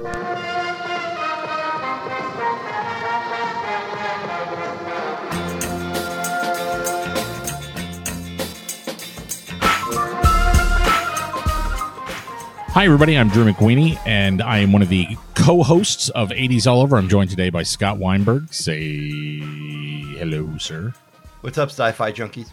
Hi, everybody. I'm Drew McWeeny, and I am one of the co hosts of 80s All Over. I'm joined today by Scott Weinberg. Say hello, sir. What's up, sci fi junkies?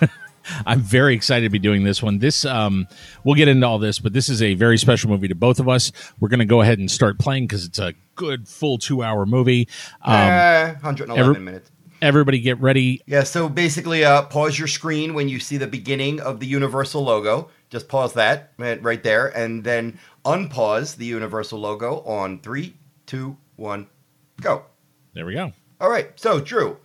I'm very excited to be doing this one. This, um, we'll get into all this, but this is a very special movie to both of us. We're going to go ahead and start playing because it's a good full two hour movie. Um, Eh, 111 every- minutes. everybody get ready. Yeah, so basically, uh, pause your screen when you see the beginning of the Universal logo. Just pause that uh, right there, and then unpause the Universal logo on three, two, one, go. There we go. All right, so Drew,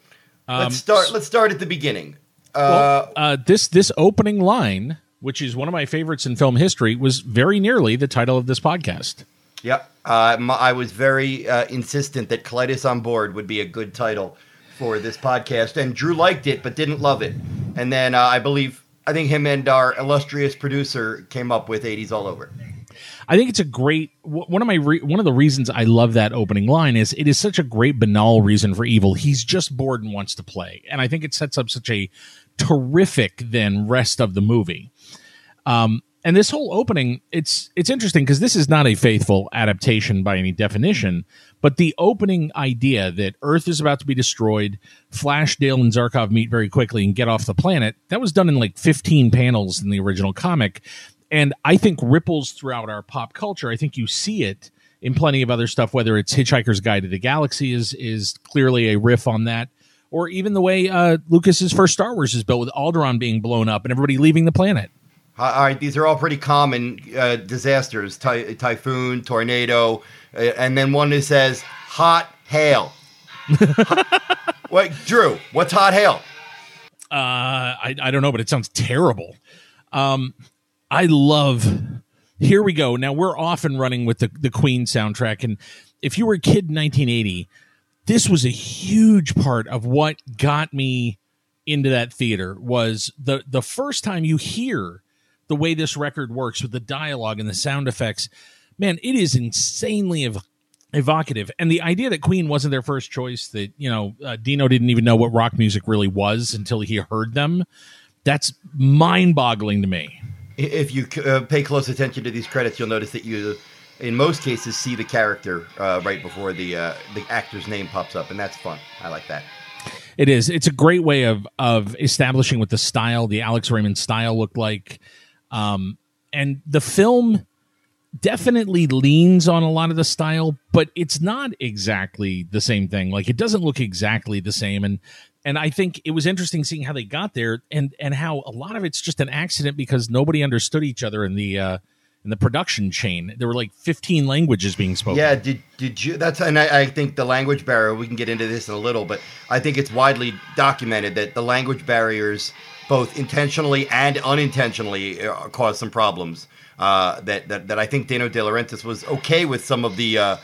Um, let's start. Let's start at the beginning. Uh, Well, uh, this this opening line, which is one of my favorites in film history, was very nearly the title of this podcast. Yep. Uh, m- I was very uh, insistent that Colitis on Board would be a good title for this podcast, and Drew liked it but didn't love it. And then uh, I believe, I think him and our illustrious producer came up with 80s All Over. I think it's a great one of my re- one of the reasons I love that opening line is it is such a great banal reason for evil. He's just bored and wants to play, and I think it sets up such a terrific then rest of the movie. Um, and this whole opening, it's it's interesting because this is not a faithful adaptation by any definition, but the opening idea that Earth is about to be destroyed, Flash, Dale, and Zarkov meet very quickly and get off the planet. That was done in like 15 panels in the original comic, and I think ripples throughout our pop culture. I think you see it in plenty of other stuff, whether it's Hitchhiker's Guide to the Galaxy is is clearly a riff on that, or even the way uh, Lucas's first Star Wars is built with Alderaan being blown up and everybody leaving the planet. All right, these are all pretty common uh, disasters: Ty- typhoon, tornado, uh, and then one that says hot hail. Wait, Drew, what's hot hail? Uh, I, I don't know, but it sounds terrible. Um, I love. Here we go. Now we're off and running with the the Queen soundtrack, and if you were a kid in 1980, this was a huge part of what got me into that theater. Was the the first time you hear the way this record works with the dialogue and the sound effects. Man, it is insanely ev- evocative. And the idea that Queen wasn't their first choice, that, you know, uh, Dino didn't even know what rock music really was until he heard them, that's mind boggling to me. If you uh, pay close attention to these credits, you'll notice that you, in most cases, see the character uh, right before the uh, the actor's name pops up, and that's fun. I like that. It is. It's a great way of of establishing what the style, the Alex Raymond style, looked like. Um, and the film definitely leans on a lot of the style, but it's not exactly the same thing. Like it doesn't look exactly the same. And and I think it was interesting seeing how they got there and and how a lot of it's just an accident because nobody understood each other in the uh in the production chain. There were like 15 languages being spoken. Yeah, did did you? That's and I, I think the language barrier. We can get into this in a little, but I think it's widely documented that the language barriers, both intentionally and unintentionally, uh, cause some problems. Uh, that, that that I think Dino De Laurentiis was okay with some of the uh,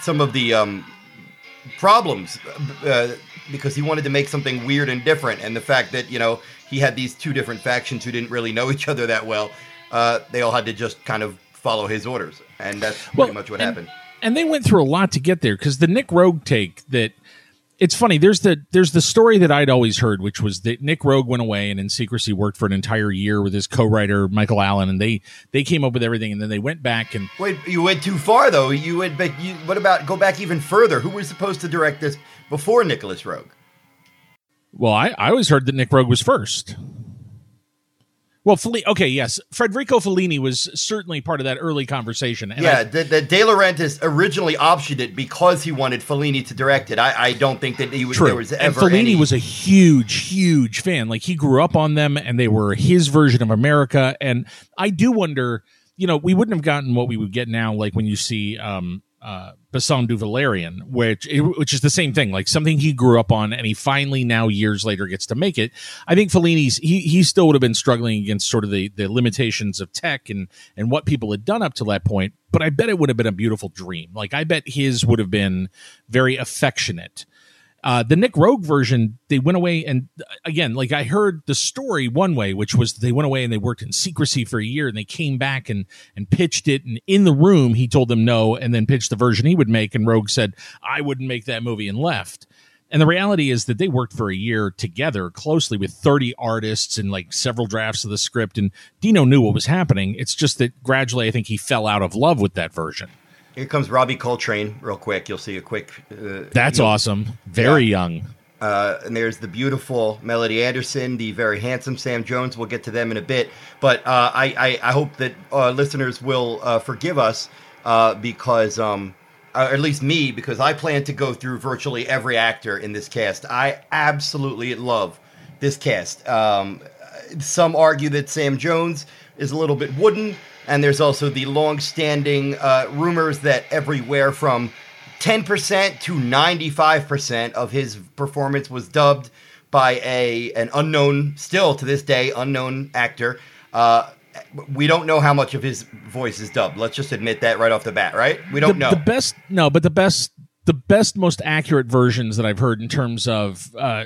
some of the um, problems uh, because he wanted to make something weird and different, and the fact that you know he had these two different factions who didn't really know each other that well, uh, they all had to just kind of follow his orders, and that's pretty Well, much what and- happened. and they went through a lot to get there because the Nick Roeg take that it's funny there's the there's the story that I'd always heard which was that Nick Roeg went away and in secrecy worked for an entire year with his co-writer Michael Allin and they they came up with everything and then they went back and Wait, you went too far though. You went, but you, what about go back even further? Who was supposed to direct this before Nicholas Roeg? well I I always heard that Nick Roeg was first. Well, okay, yes, Federico Fellini was certainly part of that early conversation. And yeah, I- the, the De Laurentiis originally optioned it because he wanted Fellini to direct it. I, I don't think that he was, True. there was and Fellini any. was a huge, huge fan. Like he grew up on them, and they were his version of America. And I do wonder, you know, we wouldn't have gotten what we would get now, like when you see um, uh, Besson du Valerian, which which is the same thing, like something he grew up on, and he finally now years later gets to make it. I think Fellini's he he still would have been struggling against sort of the the limitations of tech and and what people had done up to that point. But I bet it would have been a beautiful dream. Like I bet his would have been very affectionate Uh, the Nick Roeg version, they went away and uh, again, like I heard the story one way, which was they went away and they worked in secrecy for a year and they came back and and pitched it and in the room he told them no and then pitched the version he would make and Roeg said I wouldn't make that movie and left. And the reality is that they worked for a year together closely with 30 artists and like several drafts of the script. And Dino knew what was happening. It's just that gradually, I think he fell out of love with that version. Here comes Robbie Coltrane, real quick. You'll see a quick. Uh, That's awesome. Very yeah. young. Uh, and there's the beautiful Melody Anderson, the very handsome Sam Jones. We'll get to them in a bit. But uh, I, I, I, hope that uh, listeners will uh, forgive us uh, because. Um, uh, or at least me, because I plan to go through virtually every actor in this cast. I absolutely love this cast. Um, some argue that Sam Jones is a little bit wooden, and there's also the long-standing uh, rumors that everywhere from 10% to 95% of his performance was dubbed by a an unknown, still to this day unknown actor. Uh, we don't know how much of his voice is dubbed. Let's just admit that right off the bat, right? We don't the, know. The best, no, but the best, the best, most accurate versions that I've heard in terms of uh,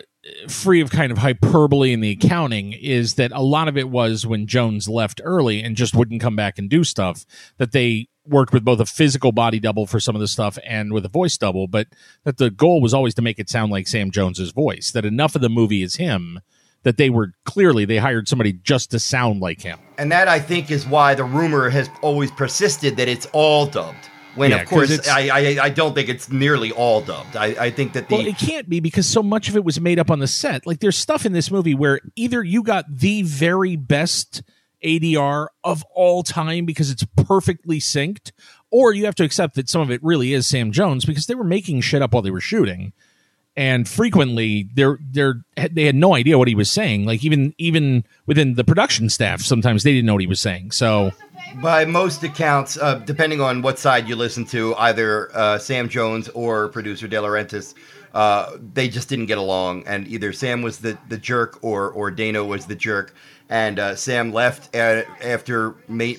free of kind of hyperbole in the accounting is that a lot of it was when Jones left early and just wouldn't come back and do stuff that they worked with both a physical body double for some of the stuff and with a voice double, but that the goal was always to make it sound like Sam Jones's voice. That enough of the movie is him that they were clearly they hired somebody just to sound like him. And that I think is why the rumor has always persisted that it's all dubbed. When yeah, of course I, I, I don't think it's nearly all dubbed. I, I think that the well it can't be because so much of it was made up on the set. Like there's stuff in this movie where either you got the very best ADR of all time because it's perfectly synced, or you have to accept that some of it really is Sam Jones because they were making shit up while they were shooting and frequently they're they're they had no idea what he was saying like even even within the production staff sometimes they didn't know what he was saying so by most accounts uh, depending on what side you listen to either uh, sam jones or producer de laurentiis uh, they just didn't get along and either sam was the, the jerk or or dino was the jerk and uh, sam left after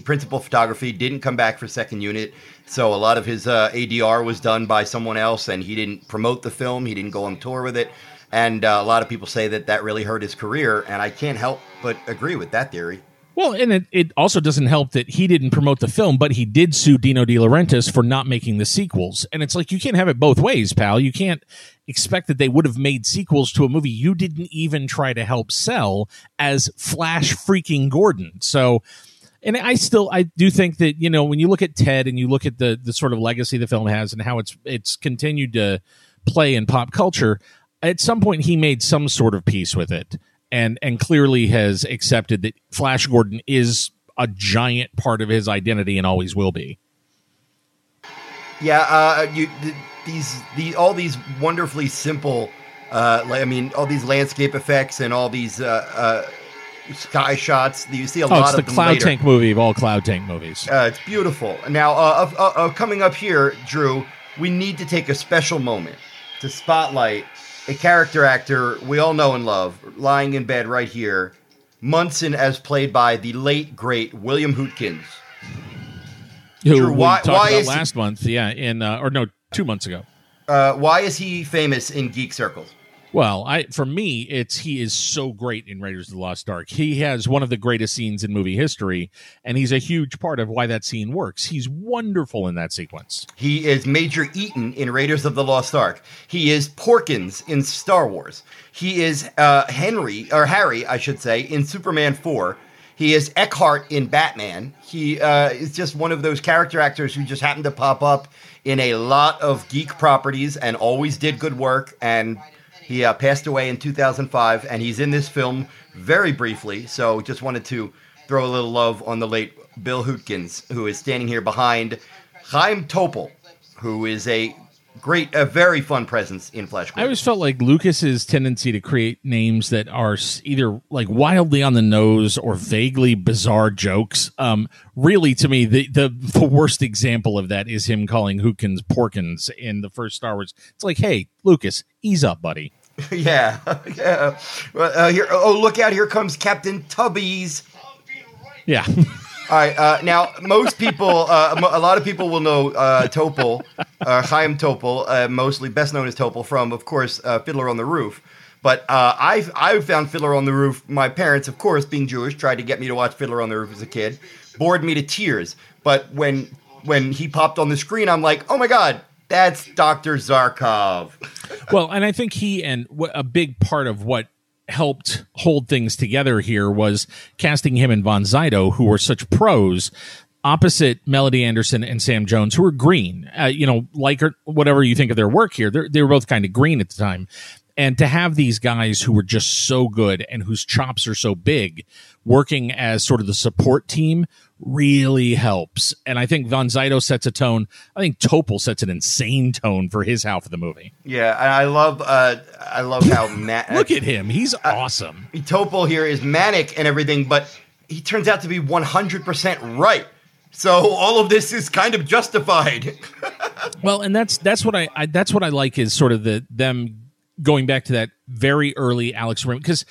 principal photography didn't come back for second unit so a lot of his uh, ADR was done by someone else, and he didn't promote the film. He didn't go on tour with it, and uh, a lot of people say that that really hurt his career. And I can't help but agree with that theory. Well, and it, it also doesn't help that he didn't promote the film, but he did sue Dino De Laurentiis for not making the sequels. And it's like you can't have it both ways, pal. You can't expect that they would have made sequels to a movie you didn't even try to help sell as Flash freaking Gordon. So and I still I do think that you know when you look at Ted and you look at the the sort of legacy the film has and how it's it's continued to play in pop culture, at some point he made some sort of peace with it and and clearly has accepted that Flash Gordon is a giant part of his identity and always will be. Yeah, uh, you these the all these wonderfully simple. Uh, I mean, all these landscape effects and all these uh, uh sky shots. You see a oh, lot it's of the Cloud later. Tank movie of all Cloud Tank movies. Uh, it's beautiful. Now, uh, uh, uh, coming up here, Drew, we need to take a special moment to spotlight a character actor we all know and love, lying in bed right here, Munson, as played by the late great William Hootkins. Who Drew, why, we talked about last he, month? Yeah, in uh, or no, two months ago. Uh, why is he famous in geek circles? Well, I for me, it's he is so great in Raiders of the Lost Ark. He has one of the greatest scenes in movie history, and he's a huge part of why that scene works. He's wonderful in that sequence. He is Major Eaton in Raiders of the Lost Ark. He is Porkins in Star Wars. He is uh, Henry or Harry, I should say, in Superman Four. He is Eckhart in Batman. He uh, is just one of those character actors who just happened to pop up in a lot of geek properties and always did good work and he uh, passed away in 2005, and he's in this film very briefly. So just wanted to throw a little love on the late Bill Hootkins, who is standing here behind Chaim Topol, who is a great, a very fun presence in Flash. I always felt like Lucas's tendency to create names that are either like wildly on the nose or vaguely bizarre jokes. Um, really, to me, the, the the worst example of that is him calling Hootkins Porkins in the first Star Wars. It's like, hey, Lucas, ease up, buddy. yeah, yeah. Uh, here, oh, look out! Here comes Captain Tubbies. Yeah. All right. Uh, now, most people, uh, a lot of people will know uh, Topol, uh, Chaim Topol, uh, mostly best known as Topol from, of course, uh, Fiddler on the Roof. But uh, I I found Fiddler on the Roof. My parents, of course, being Jewish, tried to get me to watch Fiddler on the Roof as a kid. Bored me to tears. But when when he popped on the screen, I'm like, oh my god, that's Doctor Zarkov. well, and I think he and a big part of what helped hold things together here was casting him and Von Sydow, who were such pros, opposite Melody Anderson and Sam Jones, who were green. Uh, you know, like or whatever you think of their work here, they were both kind of green at the time. And to have these guys who were just so good and whose chops are so big working as sort of the support team really helps. And I think Von Sydow sets a tone. I think Topol sets an insane tone for his half of the movie. Yeah, and I love uh I love how ma- Look at him. He's uh, awesome. Topol here is manic and everything, but he turns out to be 100% right. So all of this is kind of justified. well, and that's that's what I, I that's what I like is sort of the them going back to that very early Alex Raymond because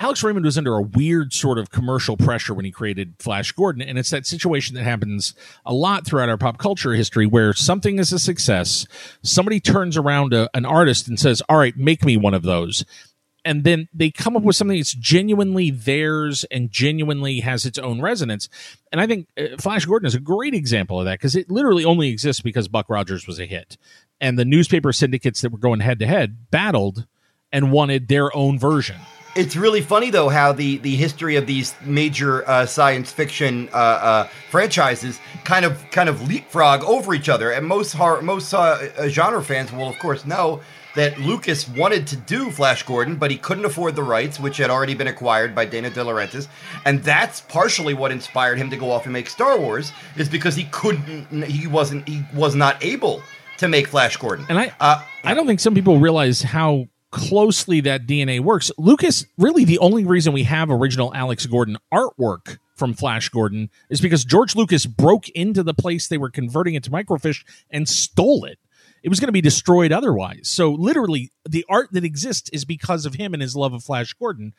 Alex Raymond was under a weird sort of commercial pressure when he created Flash Gordon, and it's that situation that happens a lot throughout our pop culture history where something is a success, somebody turns around a, an artist and says, "All right, make me one of those." and then they come up with something that's genuinely theirs and genuinely has its own resonance. And I think uh, Flash Gordon is a great example of that because it literally only exists because Buck Rogers was a hit and the newspaper syndicates that were going head to head battled and wanted their own version. It's really funny though how the the history of these major uh, science fiction uh, uh, franchises kind of kind of leapfrog over each other, and most horror, most uh, genre fans will of course know that Lucas wanted to do Flash Gordon, but he couldn't afford the rights, which had already been acquired by Dino De Laurentiis, and that's partially what inspired him to go off and make Star Wars, is because he couldn't, he wasn't, he was not able to make Flash Gordon. And I, uh, I don't think some people realize how closely that DNA works. Lucas, really, the only reason we have original Alex Gordon artwork from Flash Gordon is because George Lucas broke into the place they were converting it to microfiche and stole it. It was going to be destroyed otherwise. So literally, the art that exists is because of him and his love of Flash Gordon.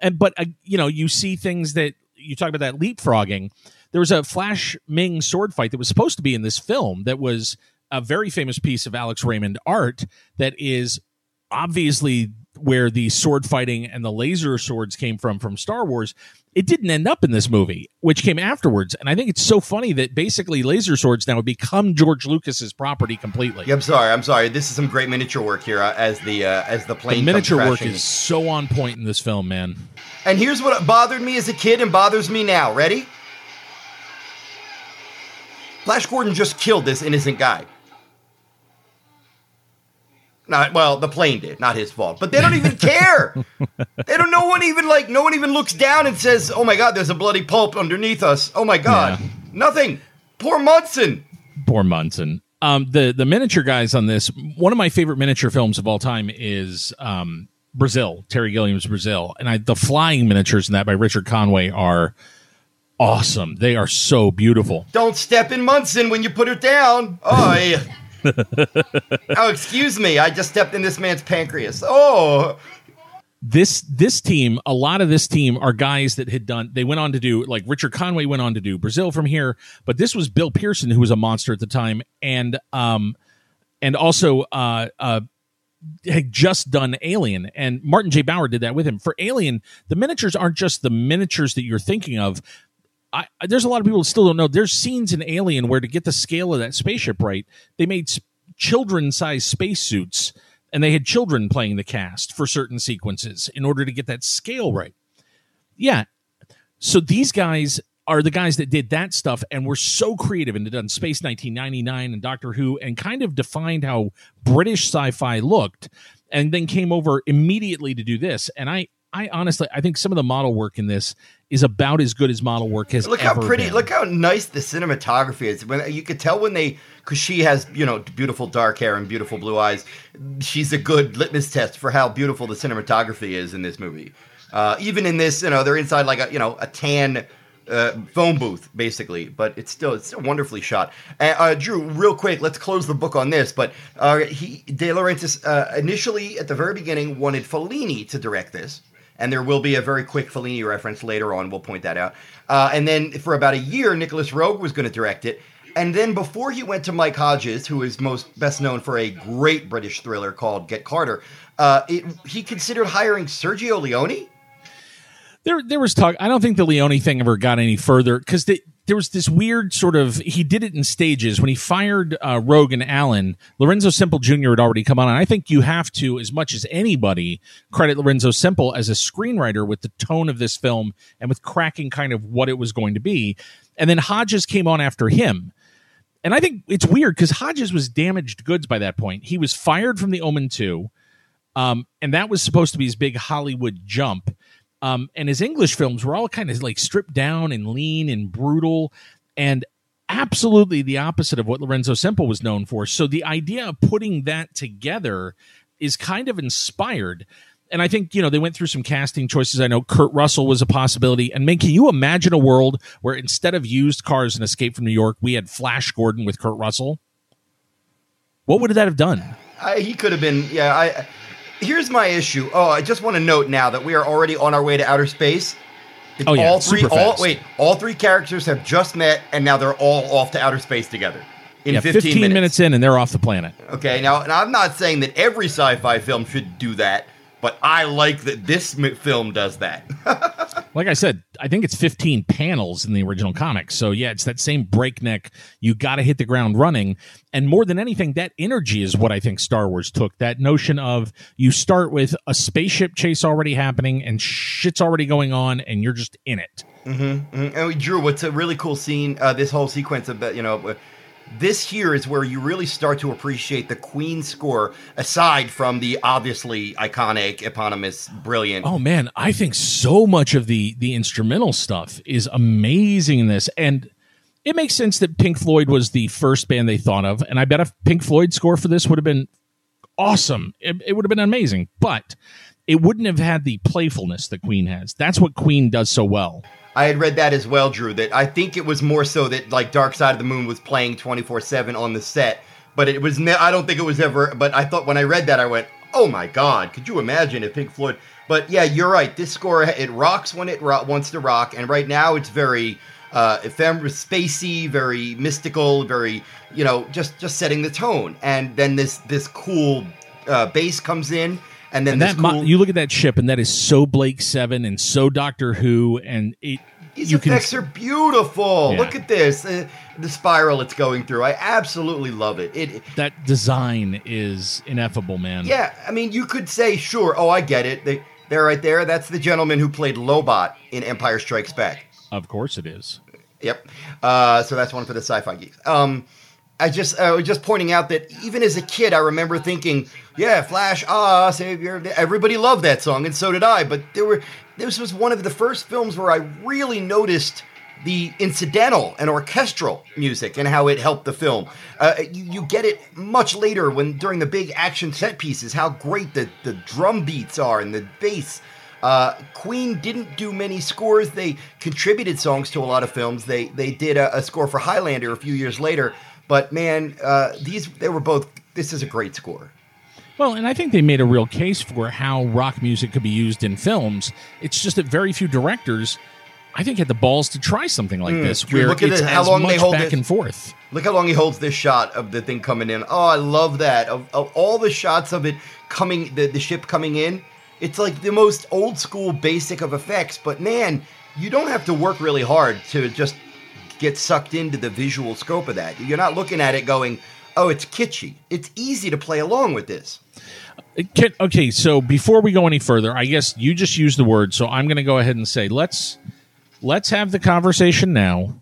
And but uh, you know, you see things that you talk about that leapfrogging. There was a Flash Ming sword fight that was supposed to be in this film that was a very famous piece of Alex Raymond art that is obviously where the sword fighting and the laser swords came from from Star Wars. It didn't end up in this movie, which came afterwards. And I think it's so funny that basically laser swords now have become George Lucas's property completely. Yeah, I'm sorry. I'm sorry. This is some great miniature work here uh, as the uh, as the plane. The miniature work is so on point in this film, man. And here's what bothered me as a kid and bothers me now. Ready? Flash Gordon just killed this innocent guy. Not well, the plane did, not his fault. But they don't even care. they don't. No one even like. No one even looks down and says, "Oh my God, there's a bloody pulp underneath us." Oh my God, yeah. nothing. Poor Munson. Poor Munson. Um, the the miniature guys on this. One of my favorite miniature films of all time is um, Brazil. Terry Gilliam's Brazil, and I, the flying miniatures in that by Richard Conway are awesome. They are so beautiful. Don't step in Munson when you put it down. Oh, yeah oh, excuse me. I just stepped in this man's pancreas. Oh. This this team, a lot of this team are guys that had done. They went on to do like Richard Conway went on to do Brazil from here, but this was Bill Pearson who was a monster at the time, and um, and also uh uh had just done Alien, and Martin J. Bower did that with him. For Alien, the miniatures aren't just the miniatures that you're thinking of. I, there's a lot of people still don't know. There's scenes in Alien where to get the scale of that spaceship right, they made children-sized spacesuits, and they had children playing the cast for certain sequences in order to get that scale right. Yeah, so these guys are the guys that did that stuff and were so creative and done Space 1999 and Doctor Who and kind of defined how British sci-fi looked, and then came over immediately to do this. And I, I honestly, I think some of the model work in this is about as good as model work has. Look how pretty! Been. Look how nice the cinematography is. When you could tell when they, because she has you know beautiful dark hair and beautiful blue eyes. She's a good litmus test for how beautiful the cinematography is in this movie. Uh, even in this, you know, they're inside like a you know a tan uh, phone booth basically, but it's still it's still wonderfully shot. Uh, uh, Drew, real quick, let's close the book on this. But uh, he De Laurentiis uh, initially at the very beginning wanted Fellini to direct this and there will be a very quick Fellini reference later on. We'll point that out. Uh, and then for about a year, Nicholas Roeg was going to direct it. And then before he went to Mike Hodges, who is most best known for a great British thriller called Get Carter, uh, it, he considered hiring Sergio Leone. There, there was talk. I don't think the Leone thing ever got any further because there was this weird sort of. He did it in stages. When he fired uh, Allin, Lorenzo Semple Jr. had already come on, and I think you have to, as much as anybody, credit Lorenzo Semple as a screenwriter with the tone of this film and with cracking kind of what it was going to be. And then Hodges came on after him and I think it's weird because Hodges was damaged goods by that point. He was fired from the Omen 2, um, and that was supposed to be his big Hollywood jump. Um, and his English films were all kind of like stripped down and lean and brutal, and absolutely the opposite of what Lorenzo Semple was known for. So the idea of putting that together is kind of inspired and I think you know they went through some casting choices. I know Kurt Russell was a possibility. And man, can you imagine a world where instead of used cars and Escape from New York, we had Flash Gordon with Kurt Russell? What would that have done? I, he could have been. Yeah. I. Here's my issue. Oh, I just want to note now that we are already on our way to outer space. oh yeah, all three. All wait, all three characters have just met, and now they're all off to outer space together. In yeah, 15, 15 minutes. minutes in, and they're off the planet. Okay, now, now I'm not saying that every sci-fi film should do that but I like that this film does that. like I said, I think it's 15 panels in the original comic. So yeah, it's that same breakneck. You got to hit the ground running, and more than anything, that energy is what I think Star Wars took. That notion of you start with a spaceship chase already happening and shit's already going on, and you're just in it. Mm-hmm, mm-hmm. And we, Drew, what's a really cool scene? Uh, this whole sequence of you know this here is where you really start to appreciate the Queen score, aside from the obviously iconic, eponymous, brilliant. Oh man, I think so much of the the instrumental stuff is amazing in this, and it makes sense that Pink Floyd was the first band they thought of, and I bet a Pink Floyd score for this would have been awesome. It, it would have been amazing, but it wouldn't have had the playfulness that Queen has. That's what Queen does so well. I had read that as well, Drew. That I think it was more so that like Dark Side of the Moon was playing twenty four seven on the set, but it was. Ne- I don't think it was ever. But I thought when I read that, I went, "Oh my God! Could you imagine if Pink Floyd?" But yeah, you're right. This score it rocks when it ro- wants to rock, and right now it's very uh, ephemeral, spacey, very mystical, very you know just just setting the tone. And then this this cool uh, bass comes in and then and that cool, you look at that ship, and that is so Blake Seven and so Doctor Who, and it. These effects can, are beautiful. Yeah. Look at this, uh, the spiral it's going through. I absolutely love it. It that design is ineffable, man. Yeah, I mean, you could say, sure, oh, I get it. They, they're right there. That's the gentleman who played Lobot in Empire Strikes Back. Of course, it is. Yep. Uh, so that's one for the sci-fi geeks. Um, I just I was just pointing out that even as a kid, I remember thinking, "Yeah, Flash, ah, Savior." Everybody loved that song, and so did I. But there were this was one of the first films where I really noticed the incidental and orchestral music and how it helped the film. Uh, you, you, get it much later when during the big action set pieces, how great the, the drum beats are and the bass. Uh, Queen didn't do many scores. They contributed songs to a lot of films. They they did a, a score for Highlander a few years later, but man, uh, these they were both. This is a great score. Well, and I think they made a real case for how rock music could be used in films. It's just that very few directors, I think, had the balls to try something like mm, this, where look at it's how long they hold back this, and forth. Look how long he holds this shot of the thing coming in. Oh, I love that. Of, of all the shots of it coming, the, the ship coming in, it's like the most old school basic of effects. But man, you don't have to work really hard to just get sucked into the visual scope of that. You're not looking at it going, oh, it's kitschy. It's easy to play along with this. Okay, so before we go any further, I guess you just used the word, so I'm going to go ahead and say let's let's have the conversation now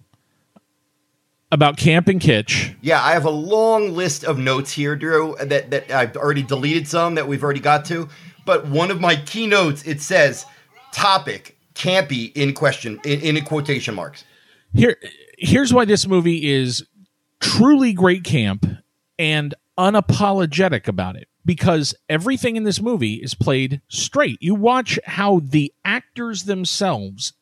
about camp and kitsch. Yeah, I have a long list of notes here, Drew. That that I've already deleted some that we've already got to, but one of my key notes it says topic campy in question in, in quotation marks. Here here's why this movie is truly great camp and unapologetic about it because everything in this movie is played straight. You watch how the actors themselves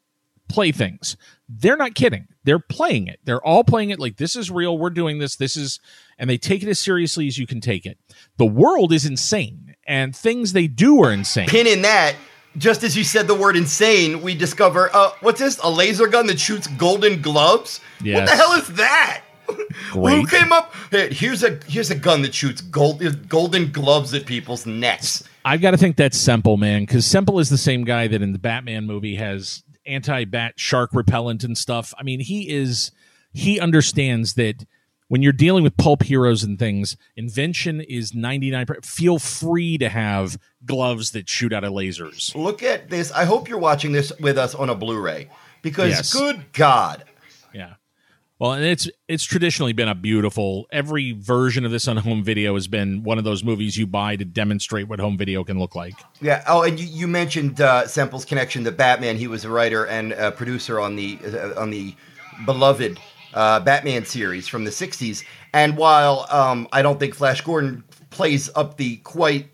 play things. They're not kidding. They're playing it. They're all playing it like this is real. We're doing this. This is, and they take it as seriously as you can take it. The world is insane and things they do are insane. Pin in that just as you said the word insane, we discover uh, what's this? A laser gun that shoots golden gloves? What the hell is that? Who came up? Hey, here's a here's a gun that shoots gold golden gloves at people's necks. I've got to think that's Semple, man, because Semple is the same guy that in the Batman movie has anti-bat shark repellent and stuff. I mean, he is he understands that when you're dealing with pulp heroes and things, invention is 99. Feel free to have gloves that shoot out of lasers. Look at this. I hope you're watching this with us on a Blu-ray because Yes. good God, Yeah. Well, and it's it's traditionally been a beautiful. Every version of this on home video has been one of those movies you buy to demonstrate what home video can look like. Yeah. Oh, and you, you mentioned uh, Semple's connection to Batman. He was a writer and a producer on the uh, on the beloved uh, Batman series from the '60s. And while um, I don't think Flash Gordon plays up the quite,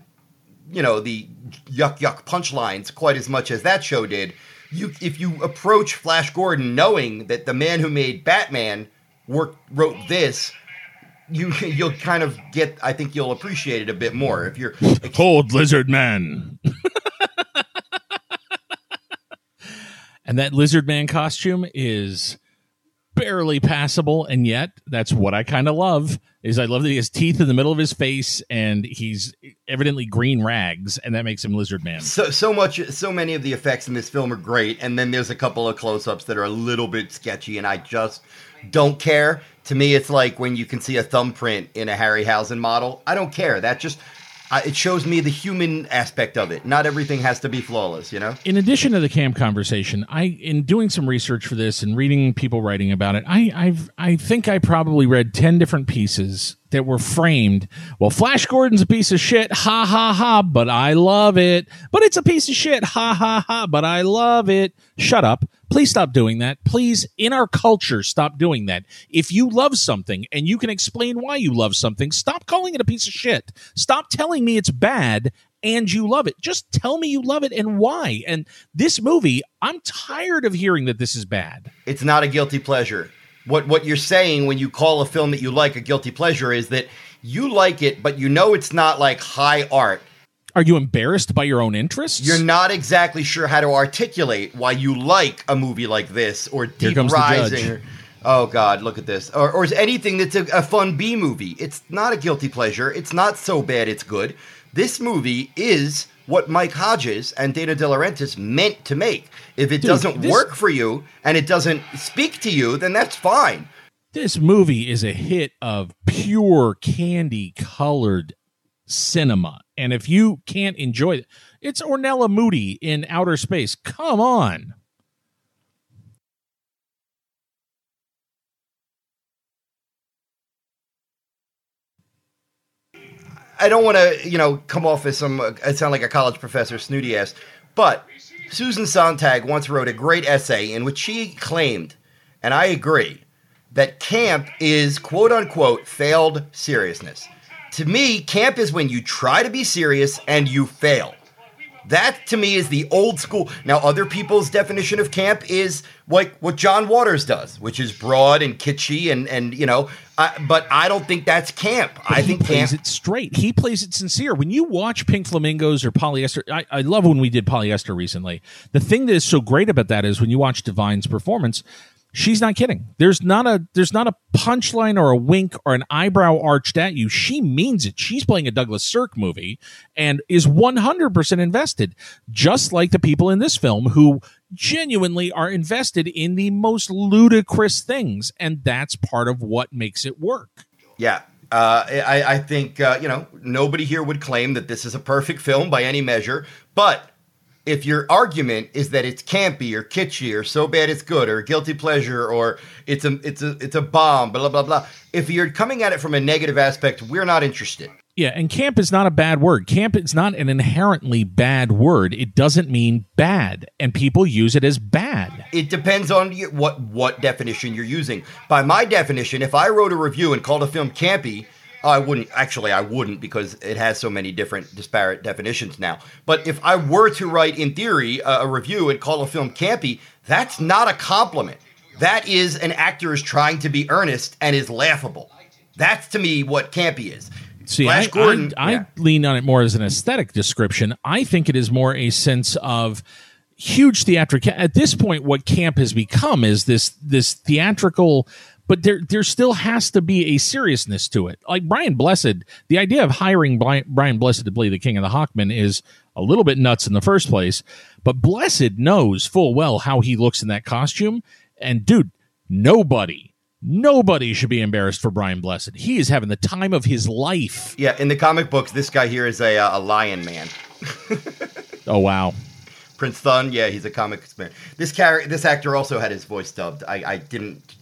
you know, the yuck yuck punchlines quite as much as that show did, you if you approach Flash Gordon knowing that the man who made Batman worked wrote this. You you'll kind of get. I think you'll appreciate it a bit more if you're cold lizard man. and that lizard man costume is barely passable, and yet that's what I kind of love. Is I love that he has teeth in the middle of his face, and he's evidently green rags, and that makes him lizard man. so so much so many of the effects in this film are great and then there's a couple of close-ups that are a little bit sketchy and i just don't care to me it's like when you can see a thumbprint in a harryhausen model i don't care that just It shows me the human aspect of it not everything has to be flawless you know in addition to the camp conversation, I in doing some research for this and reading people writing about it, I I've I think I probably read ten different pieces that were framed. Well, Flash Gordon's a piece of shit, ha ha ha, but I love it. But it's a piece of shit, ha ha ha, but I love it. Shut up. Please stop doing that. Please, in our culture, stop doing that. If you love something and you can explain why you love something, stop calling it a piece of shit. Stop telling me it's bad and you love it. Just tell me you love it and why. And this movie, I'm tired of hearing that this is bad. it's not a guilty pleasure what what you're saying when you call a film that you like a guilty pleasure is that you like it but you know it's not like high art Are you embarrassed by your own interests? You're not exactly sure how to articulate why you like a movie like this or Deep comes the Rising. judge. Or, oh God, look at this. Or, or anything that's a, a fun B movie. It's not a guilty pleasure. It's not so bad it's good. This movie is what Mike Hodges and Dino De Laurentiis meant to make. If it doesn't this- work for you and it doesn't speak to you, then that's fine. This movie is a hit of pure candy colored cinema. And if you can't enjoy it, it's Ornella Muti in outer space. Come on. I don't want to, you know, come off as some, uh, I sound like a college professor, snooty ass, but Susan Sontag once wrote a great essay in which she claimed, and I agree, that camp is quote unquote failed seriousness. To me, camp is when you try to be serious and you fail. That to me is the old school. Now, other people's definition of camp is like what John Waters does, which is broad and kitschy, and and you know. I, but I don't think that's camp. I he think plays camp. it straight. He plays it sincere. When you watch Pink Flamingos or Polyester, I, I love when we did Polyester recently. The thing that is so great about that is when you watch Divine's performance, she's not kidding. There's not a there's not a punchline or a wink or an eyebrow arched at you. She means it. She's playing a Douglas Sirk movie and is 100% invested, just like the people in this film who genuinely are invested in the most ludicrous things, and that's part of what makes it work. Yeah. Uh, I, I think, uh, you know, nobody here would claim that this is a perfect film by any measure. But if your argument is that it's campy or kitschy or so bad it's good or guilty pleasure or it's a it's a it's a bomb, blah blah blah. If you're coming at it from a negative aspect, we're not interested. Yeah, and camp is not a bad word. Camp is not an inherently bad word. It doesn't mean bad, and people use it as bad. It depends on what what definition you're using. By my definition, if I wrote a review and called a film campy, I wouldn't actually I wouldn't because it has so many different disparate definitions now. But if I were to write in theory a, a review and call a film campy, that's not a compliment. That is an actor is trying to be earnest and is laughable. That's to me what campy is. See, Flash I, Gordon, I, I yeah. lean on it more as an aesthetic description. I think it is more a sense of huge theatrical. At this point, what camp has become is this this theatrical, but there there still has to be a seriousness to it. Like Brian Blessed, the idea of hiring Brian, Blessed to play the King of the Hawkmen is a little bit nuts in the first place. But Blessed knows full well how he looks in that costume, and dude, nobody. Nobody should be embarrassed for Brian Blessed. He is having the time of his life. Yeah, in the comic books, this guy here is a uh, a lion man. Oh wow. Prince Thun, yeah, he's a comic man. This character, this actor also had his voice dubbed. I, I didn't,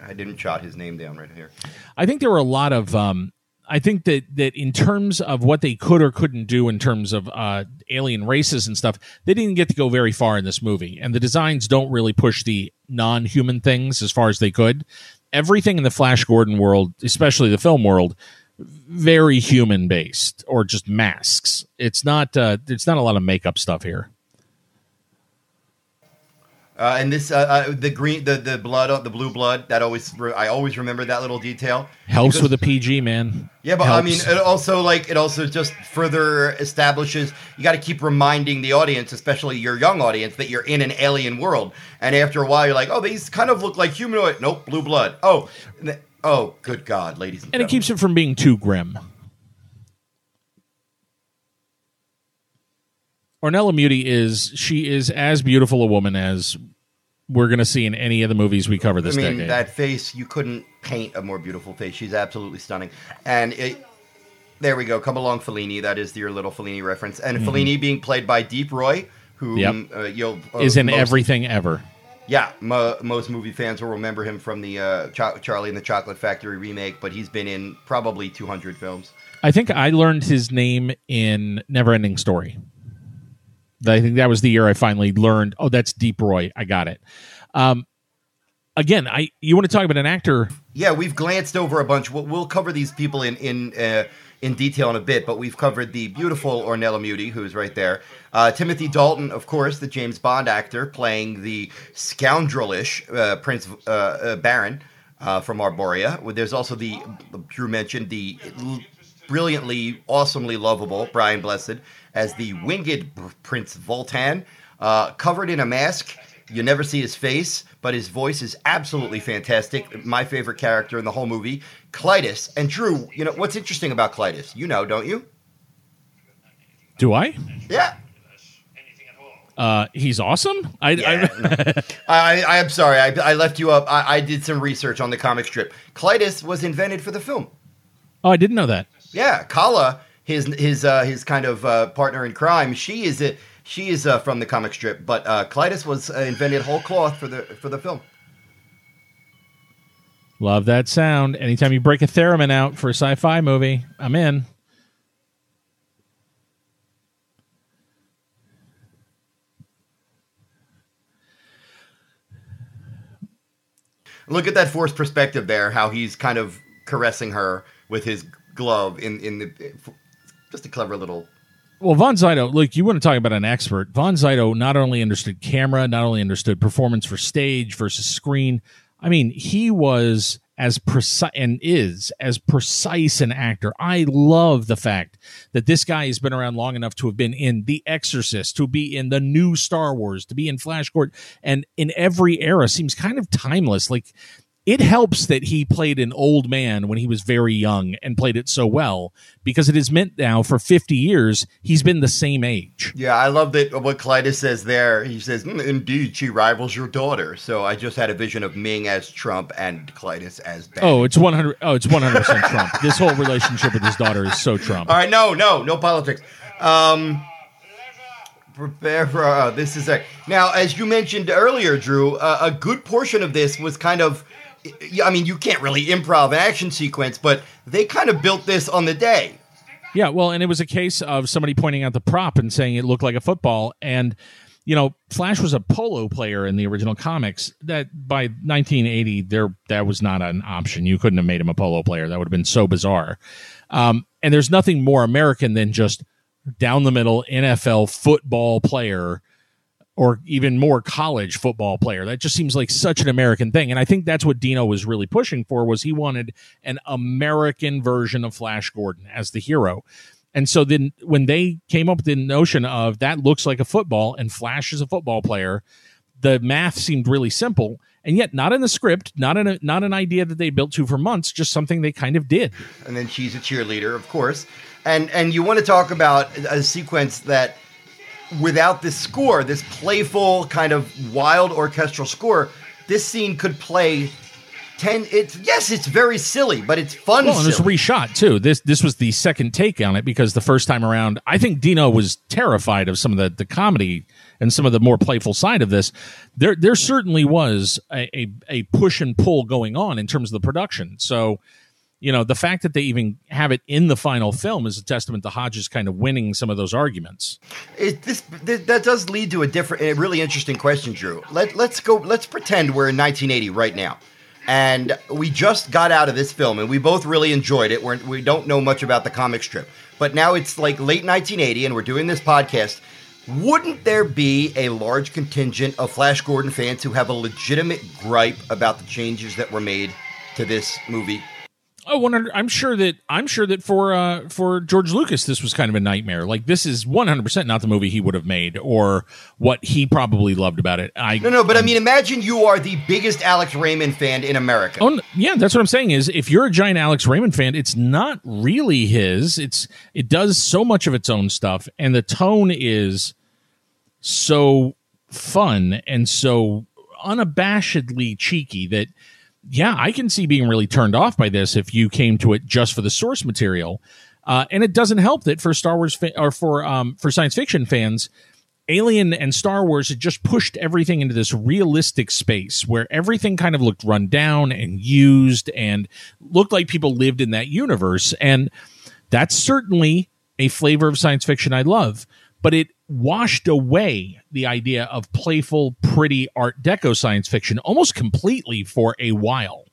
I didn't jot his name down right here. I think there were a lot of um I think that that in terms of what they could or couldn't do in terms of uh alien races and stuff, they didn't get to go very far in this movie. And the designs don't really push the non-human things as far as they could. Everything in the Flash Gordon world, especially the film world, very human based or just masks. It's not uh it's not a lot of makeup stuff here. Uh, and this, uh, uh, the green, the the blood, the blue blood. That always, re- I always remember that little detail. Helps Because- with a PG, man. Yeah, but I mean, it also like it also just further establishes you got to keep reminding the audience, especially your young audience, that you're in an alien world. And after a while, you're like, oh, these kind of look like humanoid. Nope, blue blood. Oh, oh, good God, ladies and, gentlemen. and it keeps it from being too grim. Ornella Muti is she is as beautiful a woman as we're going to see in any of the movies we cover this I mean, decade. that face, you couldn't paint a more beautiful face. She's absolutely stunning. And it, there we go. Come along, Fellini. That is your little Fellini reference. And Fellini being played by Deep Roy, who Mm-hmm. Yep. uh, you'll uh, is in most- everything ever. Yeah, mo- most movie fans will remember him from the uh, Cho- Charlie and the Chocolate Factory remake, but he's been in probably 200 films. I think I learned his name in Neverending Story. I think that was the year I finally learned. Oh, that's Deep Roy. I got it. Um, again, I you want to talk about an actor? Yeah, we've glanced over a bunch. We'll, we'll cover these people in in uh, in detail in a bit, but we've covered the beautiful Ornella Muti, who's right there. Uh, Timothy Dalton, of course, the James Bond actor, playing the scoundrelish uh, Prince uh, uh, Barin uh, from Arboria. There's also the Drew mentioned the brilliantly, awesomely lovable Brian Blessed as the winged Prince Vultan, uh, covered in a mask. You never see his face, but his voice is absolutely fantastic. My favorite character in the whole movie, Clytus. And Drew, you know what's interesting about Clytus? You know, don't you? Do I? Yeah. Uh, he's awesome. I, Yeah, I. I, I, I'm sorry. I, I left you up. I, I did some research on the comic strip. Clytus was invented for the film. oh, I didn't know that. Yeah, Kala, his his uh, his kind of uh, partner in crime. She is a, she is uh, from the comic strip, but uh, Clytus was uh, invented whole cloth for the for the film. Love that sound. Anytime you break a theremin out for a sci-fi movie, I'm in. Look at that forced perspective there. How he's kind of caressing her with his glove in in the just a clever little. Well, Von Sydow, look, you want to talk about an expert. Von Sydow not only understood camera, not only understood performance for stage versus screen. I mean, he was as precise and is as precise an actor. I love the fact that this guy has been around long enough to have been in The Exorcist, to be in the new Star Wars, to be in Flash Gordon, and in every era seems kind of timeless. Like it helps that he played an old man when he was very young and played it so well because it is meant now for 50 years he's been the same age. Yeah, I love that what Clytus says there. He says, "Mm, "Indeed, she rivals your daughter." So I just had a vision of Ming as Trump and Clytus as Ben. Oh, it's 100 Oh, it's 100% Trump. This whole relationship with his daughter is so Trump. All right, no, no, no politics. Um, prepare for uh, this is a now, as you mentioned earlier, Drew. Uh, a good portion of this was kind of, I mean, you can't really improv an action sequence, but they kind of built this on the day. Yeah, well, and it was a case of somebody pointing out the prop and saying it looked like a football. And, you know, Flash was a polo player in the original comics. That by 1980, there that was not an option. You couldn't have made him a polo player. That would have been so bizarre. Um, and there's nothing more American than just down the middle NFL football player or even more college football player. That just seems like such an American thing. And I think that's what Dino was really pushing for was he wanted an American version of Flash Gordon as the hero. And so then when they came up with the notion of that looks like a football and Flash is a football player, the math seemed really simple and yet not in the script, not in a, not an idea that they built to for months, just something they kind of did. And then she's a cheerleader, of course. And and you want to talk about a sequence that without this score, this playful kind of wild orchestral score, this scene could play ten. It's yes, it's very silly, but it's fun. Well, and it's reshot too. This this was the second take on it because the first time around, I think Dino was terrified of some of the the comedy and some of the more playful side of this. There there certainly was a a, a push and pull going on in terms of the production. So you know, the fact that they even have it in the final film is a testament to Hodges kind of winning some of those arguments. It, this, th- that does lead to a different, a really interesting question, Drew. Let, let's go. Let's pretend we're in 1980 right now, and we just got out of this film, and we both really enjoyed it. We're, we don't know much about the comic strip, but now it's like late 1980, and we're doing this podcast. Wouldn't there be a large contingent of Flash Gordon fans who have a legitimate gripe about the changes that were made to this movie? Oh, 100 I'm sure that I'm sure that for uh for George Lucas this was kind of a nightmare. Like this is 100% not the movie he would have made or what he probably loved about it. I No, no, but I mean imagine you are the biggest Alex Raymond fan in America. Oh yeah, that's what I'm saying is if you're a giant Alex Raymond fan, it's not really his. It's it does so much of its own stuff and the tone is so fun and so unabashedly cheeky that yeah, I can see being really turned off by this if you came to it just for the source material. Uh, and it doesn't help that for Star Wars fa- or for um, for science fiction fans, Alien and Star Wars had just pushed everything into this realistic space where everything kind of looked run down and used and looked like people lived in that universe. And that's certainly a flavor of science fiction I love. But it washed away the idea of playful, pretty Art Deco science fiction almost completely for a while.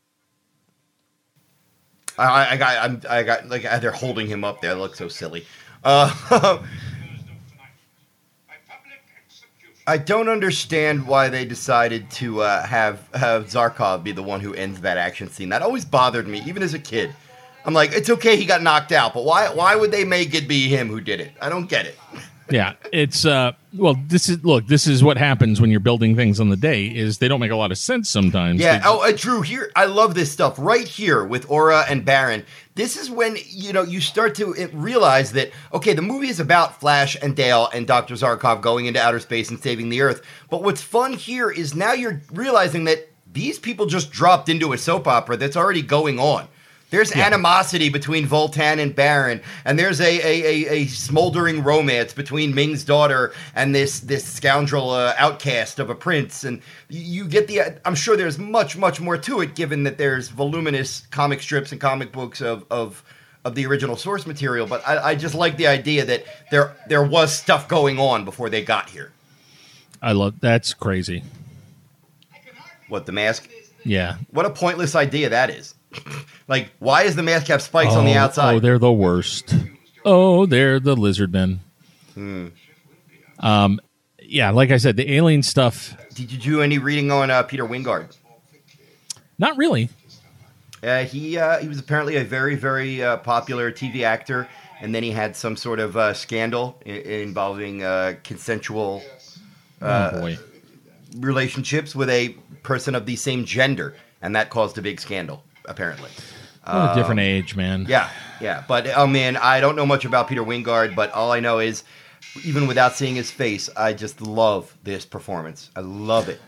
I, I got, I'm, I got like they're holding him up there. It looks so silly. Uh, I don't understand why they decided to uh, have have Zarkov be the one who ends that action scene. That always bothered me, even as a kid. I'm like, it's okay, he got knocked out, but why why would they make it be him who did it? I don't get it. yeah it's uh well this is look this is what happens when you're building things on the day is they don't make a lot of sense sometimes Yeah. They- Oh, uh, Drew, here I love this stuff right here with Aura and Barin. This is when you know you start to realize that okay, the movie is about Flash and Dale and Doctor Zarkov going into outer space and saving the Earth. But what's fun here is now you're realizing that these people just dropped into a soap opera that's already going on. There's animosity between Vultan and Barin, and there's a, a, a, a smoldering romance between Ming's daughter and this this scoundrel uh, outcast of a prince. And you, you get the. I'm sure there's much much more to it, given that there's voluminous comic strips and comic books of of, of the original source material. But I, I just like the idea that there there was stuff going on before they got here. i love that's crazy What the mask? yeah What a pointless idea that is. like, why is the mask have spikes on the Oh, outside? oh they're the worst oh they're the lizard men Hmm. um yeah like i said the alien stuff Did you do any reading on uh, Peter Wyngarde? not really Uh, he uh, he was apparently a very very uh, popular TV actor, and then he had some sort of uh, scandal I- involving uh, consensual Uh, oh boy relationships with a person of the same gender, and that caused a big scandal. Apparently, what a different age man Um, yeah, yeah. But oh man, I don't know much about Peter Wyngarde, but all I know is, even without seeing his face, I just love this performance. I love it.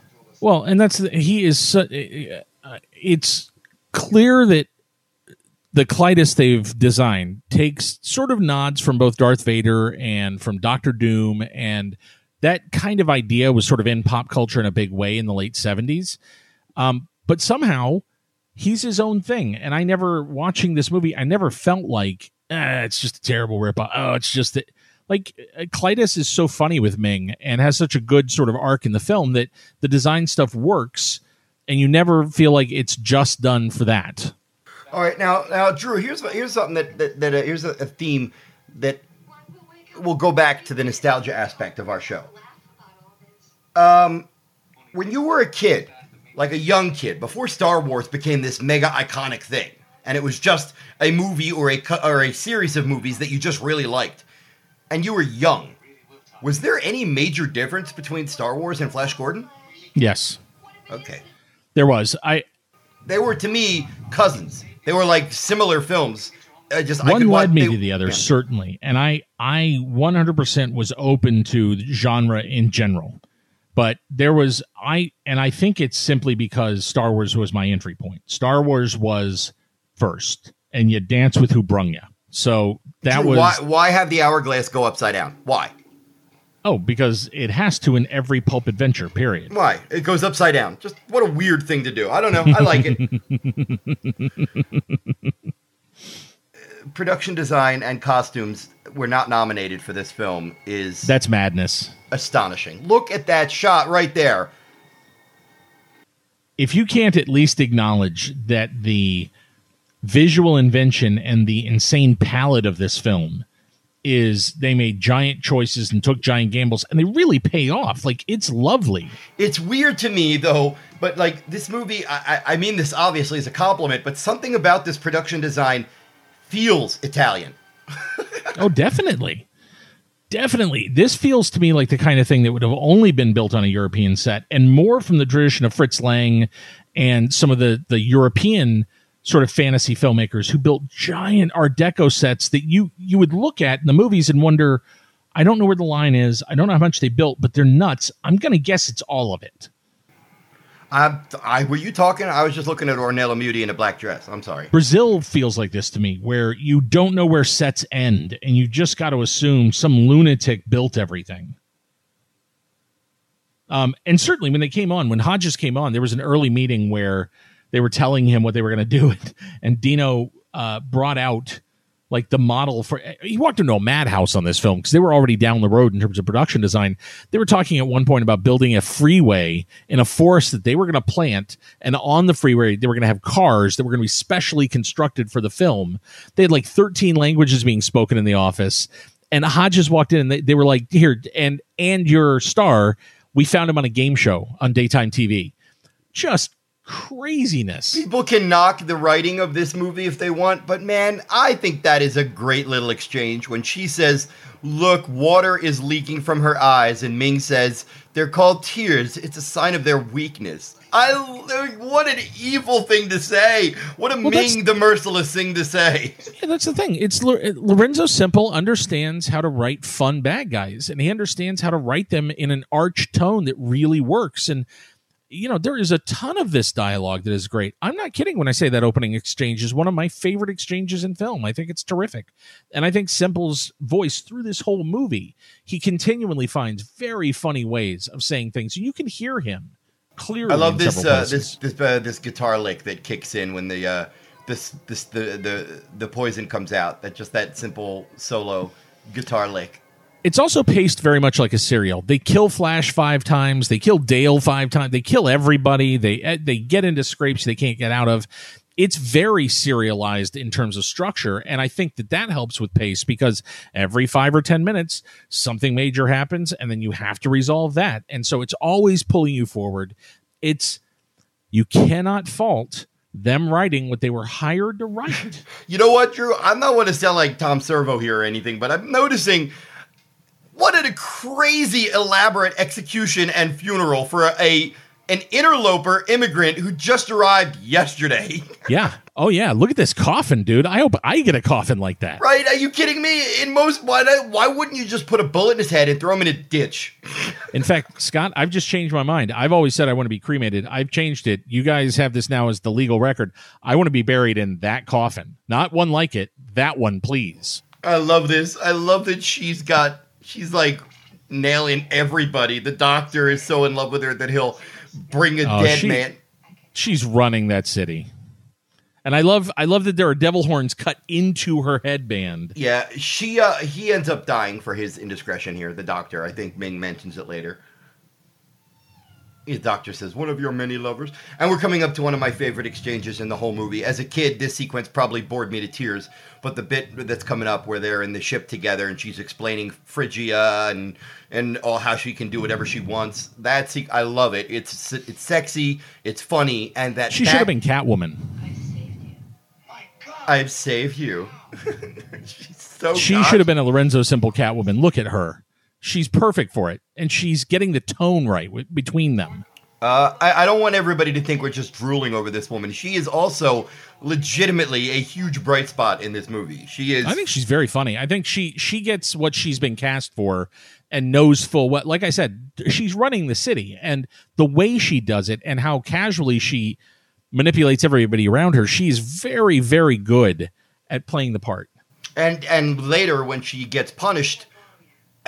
Well, and that's he is. su- Uh, it's clear that the Klytus they've designed takes sort of nods from both Darth Vader and from Doctor Doom, and that kind of idea was sort of in pop culture in a big way in the late seventies. Um, but somehow he's his own thing, and I never watching this movie, I never felt like ah, it's just a terrible ripoff. Oh, it's just that. Like uh, Klytus is so funny with Ming and has such a good sort of arc in the film that the design stuff works, and you never feel like it's just done for that. All right, now, now, Drew, here's here's something that that, that uh, here's a, a theme that will go back to the nostalgia aspect of our show. Um, when you were a kid, like a young kid, before Star Wars became this mega iconic thing, and it was just a movie or a or a series of movies that you just really liked, and you were young, was there any major difference between Star Wars and Flash Gordon? Yes. Okay. There was. I They were to me cousins. They were like similar films. I just one led me they- to the other yeah. certainly and i i 100% was open to genre in general but there was i and i think it's simply because star wars was my entry point star wars was first and you dance with who brung you so that Drew, was why why have the hourglass go upside down? Why? oh because it has to in every pulp adventure period Why? It goes upside down. Just what a weird thing to do. I don't know. I like it. Production design and costumes were not nominated for this film is that's madness astonishing. Look at that shot right there. if you can't at least acknowledge that the visual invention and the insane palette of this film is they made giant choices and took giant gambles and they really pay off like it's lovely It's weird to me though, but like this movie, I, I- I mean this obviously as a compliment, but something about this production design feels Italian. oh definitely definitely. This feels to me like the kind of thing that would have only been built on a european set and more from the tradition of fritz lang and some of the the european sort of fantasy filmmakers who built giant art deco sets that you you would look at in the movies and wonder i don't know where the line is. I don't know how much they built but they're nuts. I'm gonna guess it's all of it I, I were you talking? I was just looking at Ornella Muti in a black dress. I'm sorry. Brazil feels like this to me, where you don't know where sets end, and you just got to assume some lunatic built everything. Um, and certainly when they came on, when Hodges came on, there was an early meeting where they were telling him what they were going to do, and Dino uh, brought out like the model for. He walked into a madhouse on this film because they were already down the road in terms of production design. They were talking at one point about building a freeway in a forest that they were going to plant, and on the freeway they were going to have cars that were going to be specially constructed for the film. They had like 13 languages being spoken in the office, and Hodges walked in and they, they were like, "Here, and and your star." We found him on a game show on daytime TV. Just craziness. People can knock the writing of this movie if they want, but man, I think that is a great little exchange when she says, Look, water is leaking from her eyes, and Ming says, They're called tears. It's a sign of their weakness. I what an evil thing to say. What a Well, Ming the merciless thing to say. Yeah, that's the thing. It's Lorenzo Semple understands how to write fun bad guys, and he understands how to write them in an arch tone that really works. And you know, there is a ton of this dialogue that is great. I'm not kidding when I say that opening exchange is one of my favorite exchanges in film. I think it's terrific, and I think Semple's voice through this whole movie, he continually finds very funny ways of saying things. You can hear him clearly. I love this uh, this this uh, this guitar lick that kicks in when the uh, this this the the the poison comes out. That just that simple solo guitar lick. It's also paced very much like a serial. They kill Flash five times, they kill Dale five times, they kill everybody. They eh, they get into scrapes they can't get out of. It's very serialized in terms of structure, and I think that that helps with pace because every five or ten minutes something major happens, and then you have to resolve that, and so it's always pulling you forward. It's you cannot fault them writing what they were hired to write. You know what, Drew? I'm not want to sound like Tom Servo here or anything, but I'm noticing what a crazy elaborate execution and funeral for a, an interloper immigrant who just arrived yesterday. yeah. Oh yeah. Look at this coffin, dude. I hope I get a coffin like that. right? Are you kidding me? In most, why why wouldn't you just put a bullet in his head and throw him in a ditch? In fact, Scott, I've just changed my mind. I've always said I want to be cremated. I've changed it. You guys have this now as the legal record. I want to be buried in that coffin, not one like it. That one, please. I love this. I love that she's got she's like nailing everybody. The doctor is so in love with her that he'll bring a Oh, dead she- man. She's running that city. And I love I love that there are devil horns cut into her headband. Yeah, she uh he ends up dying for his indiscretion here, the doctor. I think Ming mentions it later. The doctor says, "One of your many lovers," and we're coming up to one of my favorite exchanges in the whole movie. As a kid, this sequence probably bored me to tears, but the bit that's coming up where they're in the ship together and she's explaining Frigia and and all how she can do whatever she wants. That's I love it. It's it's sexy, it's funny, and that She that- should have been Catwoman. I've saved you. My God. I've saved you. She's so She should have been a Lorenzo Semple Catwoman. Look at her. She's perfect for it, and she's getting the tone right w- between them. Uh, I, I don't want everybody to think we're just drooling over this woman. She is also legitimately a huge bright spot in this movie. She is. I think she's very funny. I think she she gets what she's been cast for and knows full well. Like I said, she's running the city, and the way she does it and how casually she manipulates everybody around her, she's very very good at playing the part. and and later when she gets punished,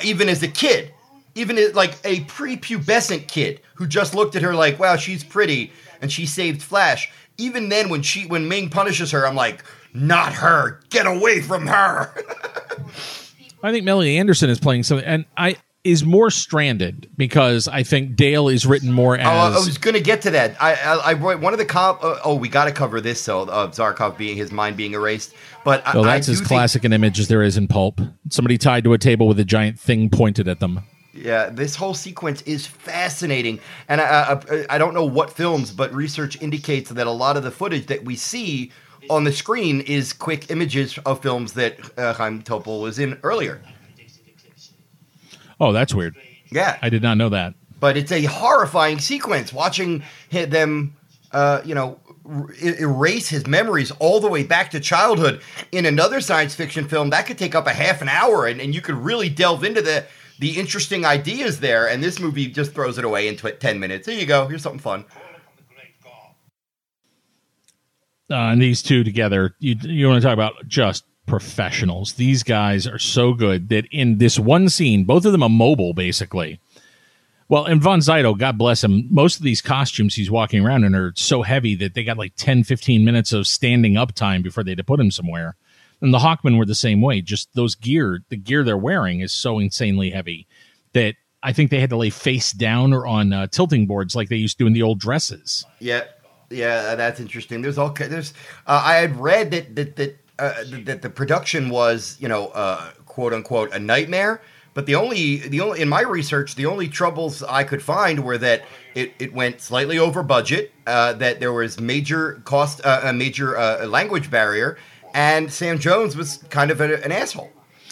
even as a kid, even as, like a prepubescent kid who just looked at her like, "Wow, she's pretty," and she saved Flash. Even then, when she when Ming punishes her, I'm like, "Not her! Get away from her!" I think Melody Anderson is playing something, and I is more stranded because I think Dale is written more as. Oh, I was going to get to that. I, I, I one of the comp. Uh, oh, we got to cover this. So of Zarkov being his mind being erased. But I, well, that's as classic an image as there is in pulp. Somebody tied to a table with a giant thing pointed at them. Yeah, this whole sequence is fascinating, and I, I, I don't know what films, but research indicates that a lot of the footage that we see on the screen is quick images of films that uh, Chaim Topol was in earlier. Oh, that's weird. Yeah, I did not know that. but it's a horrifying sequence watching them uh, you know r- erase his memories all the way back to childhood in another science fiction film. That could take up a half an hour and, and you could really delve into the the interesting ideas there. And this movie just throws it away in tw- 10 minutes. Here you go. Here's something fun. Uh, and these two together, you you want to talk about just professionals. These guys are so good that in this one scene, both of them are mobile, basically. Well, and Von Sydow, God bless him, most of these costumes he's walking around in are so heavy that they got like 10, 15 minutes of standing up time before they had to put him somewhere. And the Hawkmen were the same way. Just those gear, the gear they're wearing is so insanely heavy that I think they had to lay face down or on uh, tilting boards like they used to in the old dresses. yeah yeah that's interesting there's all there's uh, i had read that that that uh, that the production was you know uh, quote unquote a nightmare but the only the only in my research the only troubles i could find were that it, it went slightly over budget uh, that there was major cost uh, a major uh, language barrier and sam jones was kind of a, an asshole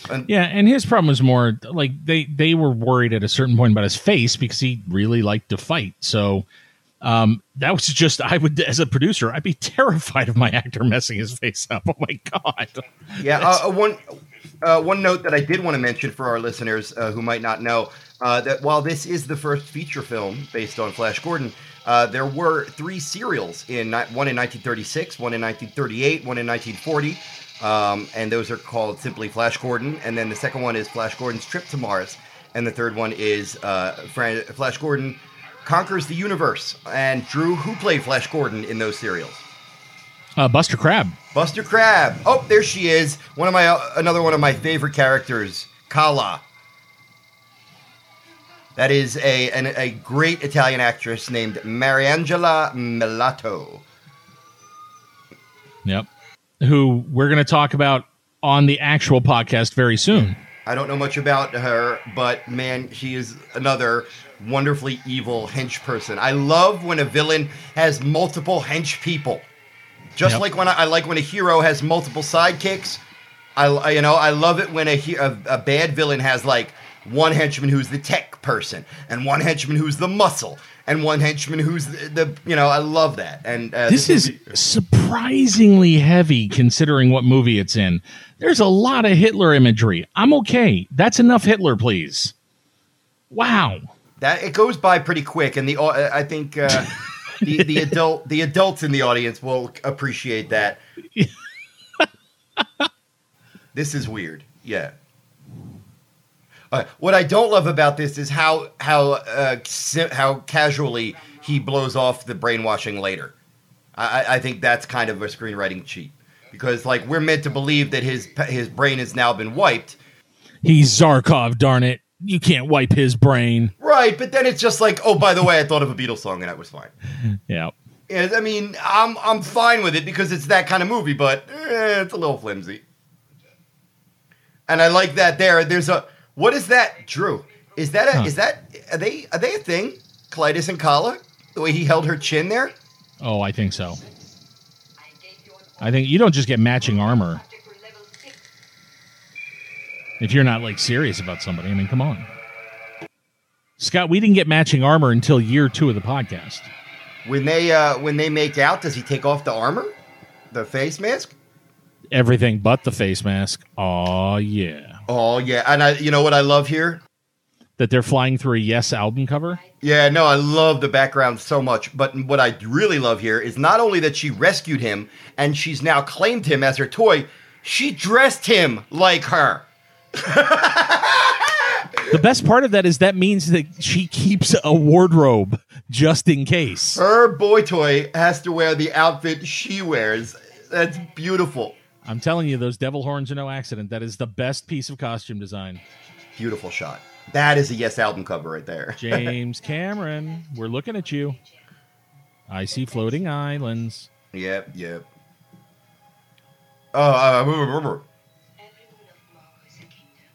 and Yeah, and his problem was more like they they were worried at a certain point about his face because he really liked to fight. So um, that was just I would as a producer I'd be terrified of my actor messing his face up. Oh my god! Yeah, uh, uh, one uh, one note that I did want to mention for our listeners uh, who might not know uh, that while this is the first feature film based on Flash Gordon, uh, there were three serials in one in 1936, one in 1938, one in 1940, um, and those are called simply Flash Gordon. And then the second one is Flash Gordon's Trip to Mars, and the third one is Flash Gordon conquers the universe. And Drew, who played Flash Gordon in those serials? Uh, Buster Crabbe. Buster Crabbe. Oh, there she is. One of my uh, another one of my favorite characters, Kala. That is a an, a great Italian actress named Mariangela Melato. Yep. Who we're going to talk about on the actual podcast very soon. I don't know much about her, but man, she is another wonderfully evil hench person. I love when a villain has multiple hench people. Just Yep. like when I, I like when a hero has multiple sidekicks. I, I- you know I love it when a, a a bad villain has like one henchman who's the tech person and one henchman who's the muscle and one henchman who's the, the you know I love that. And uh, This is movie- surprisingly heavy considering what movie it's in. There's a lot of Hitler imagery. I'm okay. That's enough Hitler, please. Wow. That it goes by pretty quick, and the au- I think uh, the the adult the adults in the audience will appreciate that. this is weird, yeah. Uh, what I don't love about this is how how uh, how casually he blows off the brainwashing later. I, I- I think that's kind of a screenwriting cheat because like we're meant to believe that his his brain has now been wiped, He's Zarkov, darn it. You can't wipe his brain. Right, but then it's just like, oh, by the way, I thought of a Beatles song and that was fine. Yeah. And, I mean, I'm I'm fine with it because it's that kind of movie, but eh, it's a little flimsy. And I like that there. There's a what is that, Drew? Is that a Huh. is that are they are they a thing? Klytus and Kala? The way he held her chin there? Oh, I think so. I think you don't just get matching armor if you're not like serious about somebody. I mean, come on. Scott, we didn't get matching armor until year two of the podcast. When they uh when they make out, does he take off the armor? The face mask? Everything but the face mask. Oh yeah. Oh yeah. And I you know what I love here? That they're flying through a Yes album cover. Yeah, no, I love the background so much. But what I really love here is not only that she rescued him and she's now claimed him as her toy, she dressed him like her. The best part of that is that means that she keeps a wardrobe just in case. Her boy toy has to wear the outfit she wears. That's beautiful. I'm telling you, those devil horns are no accident. That is the best piece of costume design. Beautiful shot. That is a Yes album cover right there. James Cameron, we're looking at you. I see floating islands. Yep, yep. Oh, uh, remember.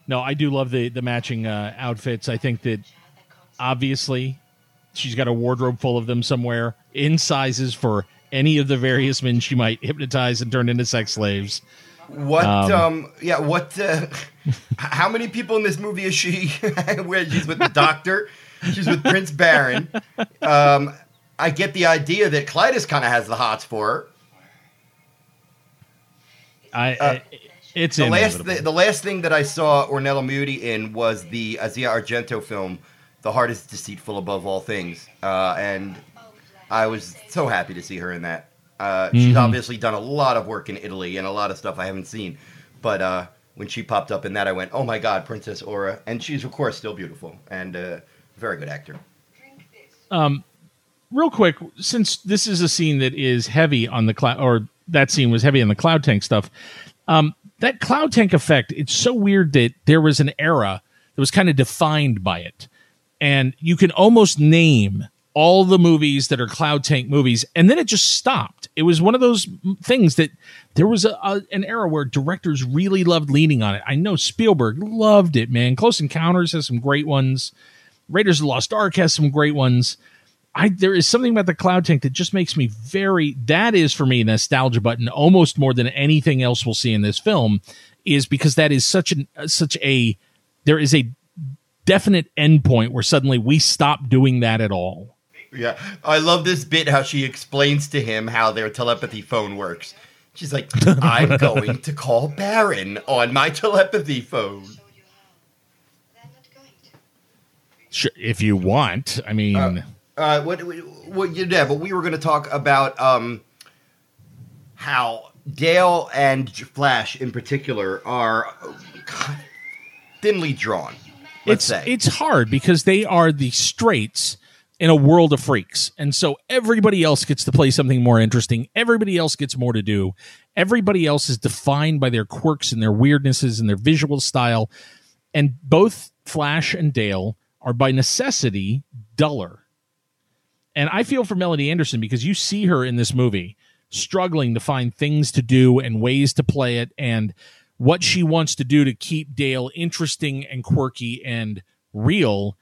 No, I do love the the matching uh, outfits. I think that obviously she's got a wardrobe full of them somewhere in sizes for any of the various men she might hypnotize and turn into sex slaves. What? Um, Um, yeah. What? Uh, how many people in this movie is she? where she's with the doctor? She's with Prince Barin. Um, I get the idea that Klytus kind of has the hots for her. I, Uh, I it's The last, inevitable. th- the last thing that I saw Ornella Muti in was the Asia Argento film, "The Heart Is Deceitful Above All Things," uh, and I was so happy to see her in that. Uh, She's Mhm. obviously done a lot of work in Italy and a lot of stuff I haven't seen, but uh, when she popped up in that, I went, "Oh my God, Princess Aura!" And she's of course still beautiful and uh, very good actor. real quick, since this is a scene that is heavy on the cloud, or that scene was heavy on the cloud tank stuff. Um, that cloud tank effect, it's so weird that there was an era that was kind of defined by it, and you can almost name all the movies that are cloud tank movies, and then it just stopped. It was one of those things that there was a, a an era where directors really loved leaning on it. I know Spielberg loved it, man. Close Encounters has some great ones. Raiders of the Lost Ark has some great ones. I there is something about the cloud tank that just makes me very that is for me a nostalgia button almost more than anything else we'll see in this film is because that is such an such a there is a definite endpoint where suddenly we stop doing that at all. Yeah, I love this bit how she explains to him how their telepathy phone works. She's like, "I'm going to call Barin on my telepathy phone." Sure, if you want, I mean, Uh, what, what, yeah, but we were going to talk about um, how Dale and Flash, in particular, are uh, thinly drawn. Let's it's say it's hard because they are the straights in a world of freaks. And so everybody else gets to play something more interesting. Everybody else gets more to do. Everybody else is defined by their quirks and their weirdnesses and their visual style. And both flash and dale are by necessity duller. And i feel for melody anderson because you see her in this movie struggling to find things to do and ways to play it and what she wants to do to keep Dale interesting and quirky and real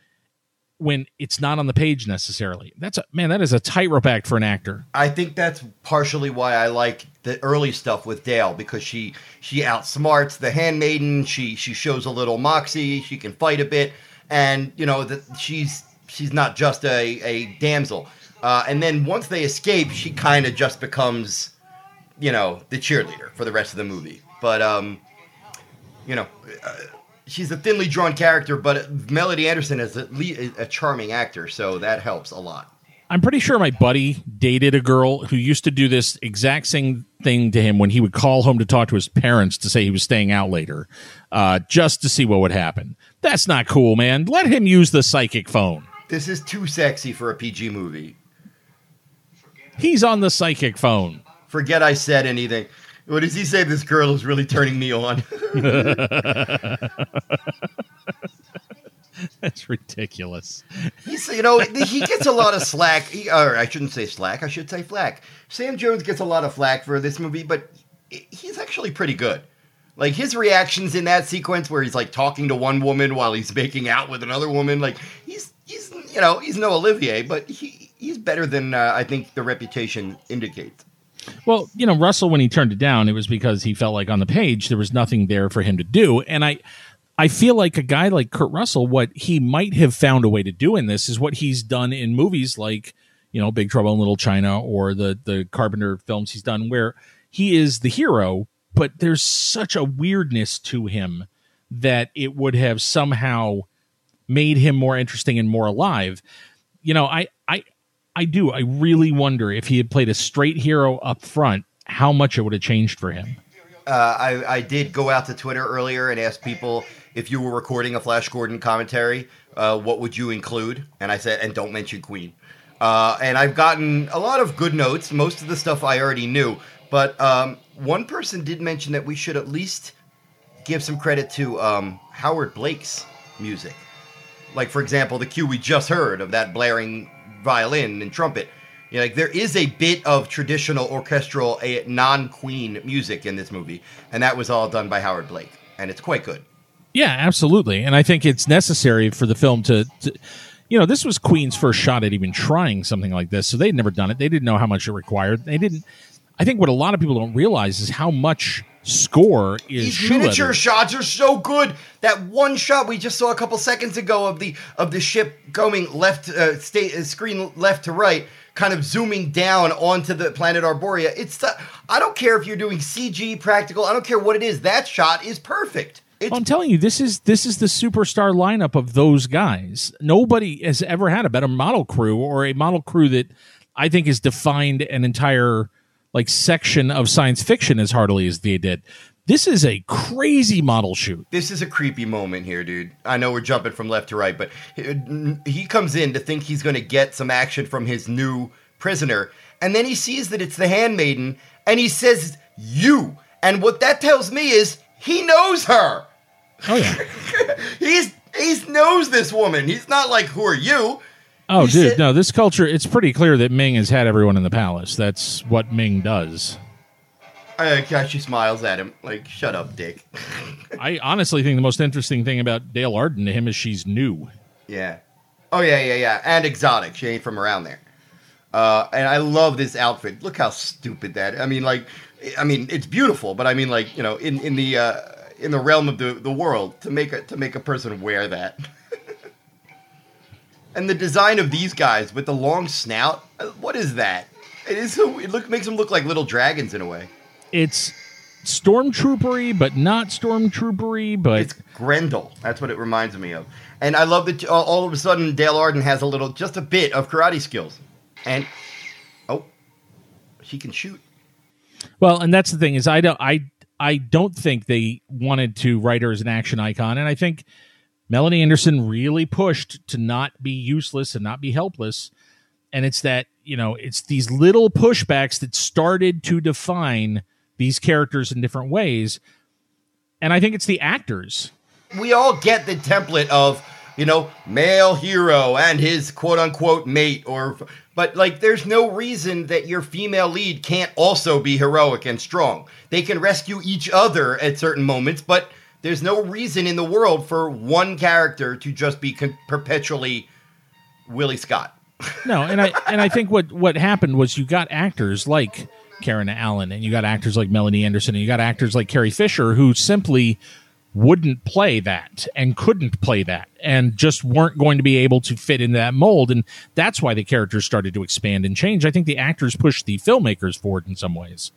when it's not on the page necessarily. That's a man, that is a tightrope act for an actor. I think that's partially why I like the early stuff with Dale because she she outsmarts the handmaiden. She she shows a little moxie. She can fight a bit, and you know that she's she's not just a a damsel. Uh, and then once they escape, she kind of just becomes, you know, the cheerleader for the rest of the movie. But um, you know, uh, she's a thinly drawn character, but Melody Anderson is at least a charming actor, so that helps a lot. I'm pretty sure my buddy dated a girl who used to do this exact same thing to him when he would call home to talk to his parents to say he was staying out later, uh, just to see what would happen. That's not cool, man. Let him use the psychic phone. This is too sexy for a PG movie. He's on the psychic phone. Forget I said anything. What does he say? This girl is really turning me on. That's ridiculous. He's, you know, he gets a lot of slack. He, or I shouldn't say slack. I should say flack. Sam Jones gets a lot of flack for this movie, but he's actually pretty good. Like his reactions in that sequence where he's like talking to one woman while he's making out with another woman, like he's he's you know he's no Olivier, but he he's better than uh, I think the reputation indicates. Well, you know, Russell when he turned it down, it was because he felt like on the page there was nothing there for him to do, and I. I feel like a guy like Kurt Russell, what he might have found a way to do in this is what he's done in movies like, you know, Big Trouble in Little China or the the Carpenter films he's done, where he is the hero, but there's such a weirdness to him that it would have somehow made him more interesting and more alive. You know, I I I do. I really wonder if he had played a straight hero up front, how much it would have changed for him. Uh, I, I did go out to Twitter earlier and ask people if you were recording a Flash Gordon commentary, uh, what would you include? And I said, and don't mention Queen. Uh, and I've gotten a lot of good notes. Most of the stuff I already knew. But um, one person did mention that we should at least give some credit to um, Howard Blake's music. Like, for example, the cue we just heard of that blaring violin and trumpet. You know, like there is a bit of traditional orchestral, a non-Queen music in this movie, and that was all done by Howard Blake, and it's quite good. Yeah, absolutely, and I think it's necessary for the film to, to you know, this was Queen's first shot at even trying something like this, so they'd never done it. They didn't know how much it required. They didn't I think what a lot of people don't realize is how much score is These miniature leather. shots are so good. That one shot we just saw a couple seconds ago of the of the ship going left uh, state uh, screen left to right, kind of zooming down onto the planet Arboria. It's the, I don't care if you're doing CG practical. I don't care what it is. That shot is perfect. Well, I'm telling you, this is this is the superstar lineup of those guys. Nobody has ever had a better model crew or a model crew that I think has defined an entire like section of science fiction as heartily as they did. This is a crazy model shoot. This is a creepy moment here, dude. I know we're jumping from left to right, but he comes in to think he's going to get some action from his new prisoner, and then he sees that it's the handmaiden, and he says, "You." And what that tells me is he knows her. Oh yeah. he's he knows this woman. He's not like, "Who are you?" Oh, dude, said, no, this culture, it's pretty clear that Ming has had everyone in the palace. That's what Ming does. Uh, she smiles at him, like, shut up, dick. I honestly think the most interesting thing about Dale Arden to him is she's new. Yeah. Oh, yeah, yeah, yeah. And exotic. She ain't from around there. Uh, and I love this outfit. Look how stupid that. I mean, like, I mean, it's beautiful, but I mean, like, you know, in in the uh, in the realm of the, the world, to make a to make a person wear that. And the design of these guys with the long snout, uh, what is that? It is so it look makes them look like little dragons in a way. It's stormtroopery, but not stormtroopery. But it's Grendel. That's what it reminds me of. And I love that all of a sudden Dale Arden has a little, just a bit of karate skills, and oh, he can shoot. Well, and that's the thing is I don't I I don't think they wanted to write her as an action icon, and I think Melody Anderson really pushed to not be useless and not be helpless. And it's that, you know, it's these little pushbacks that started to define these characters in different ways. And I think it's the actors. We all get the template of, you know, male hero and his quote unquote mate or but like there's no reason that your female lead can't also be heroic and strong. They can rescue each other at certain moments, but there's no reason in the world for one character to just be con- perpetually Willie Scott. no, and I and I think what what happened was you got actors like Karen Allen and you got actors like Melody Anderson and you got actors like Carrie Fisher who simply wouldn't play that and couldn't play that and just weren't going to be able to fit in that mold and that's why the characters started to expand and change. I think the actors pushed the filmmakers forward in some ways.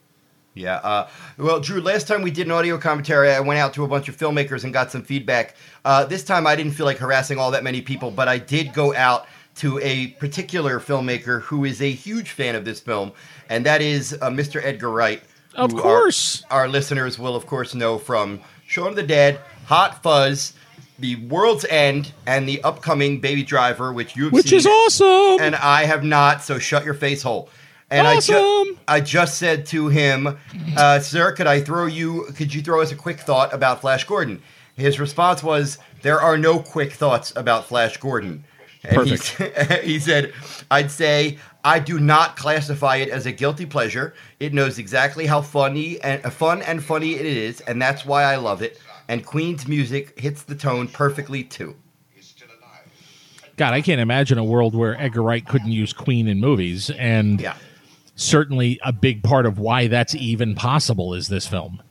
Yeah. Uh, well, Drew, last time we did an audio commentary, I went out to a bunch of filmmakers and got some feedback. Uh, this time I didn't feel like harassing all that many people, but I did go out to a particular filmmaker who is a huge fan of this film, and that is uh, Mr. Edgar Wright. Of course. Our, our, listeners will, of course, know from Shaun of the Dead, Hot Fuzz, The World's End, and the upcoming Baby Driver, which you've which seen. Which is awesome. And I have not, so shut your face hole. And awesome. I, ju- I just said to him, uh, "Sir, could I throw you? Could you throw us a quick thought about Flash Gordon?" his response was, "There are no quick thoughts about Flash Gordon." And he, Perfect. he said, "I'd say I do not classify it as a guilty pleasure. It knows exactly how funny and uh, fun and funny it is, and that's why I love it. And Queen's music hits the tone perfectly too." God, I can't imagine a world where Edgar Wright couldn't use Queen in movies, and Yeah. Certainly a big part of why that's even possible is this film.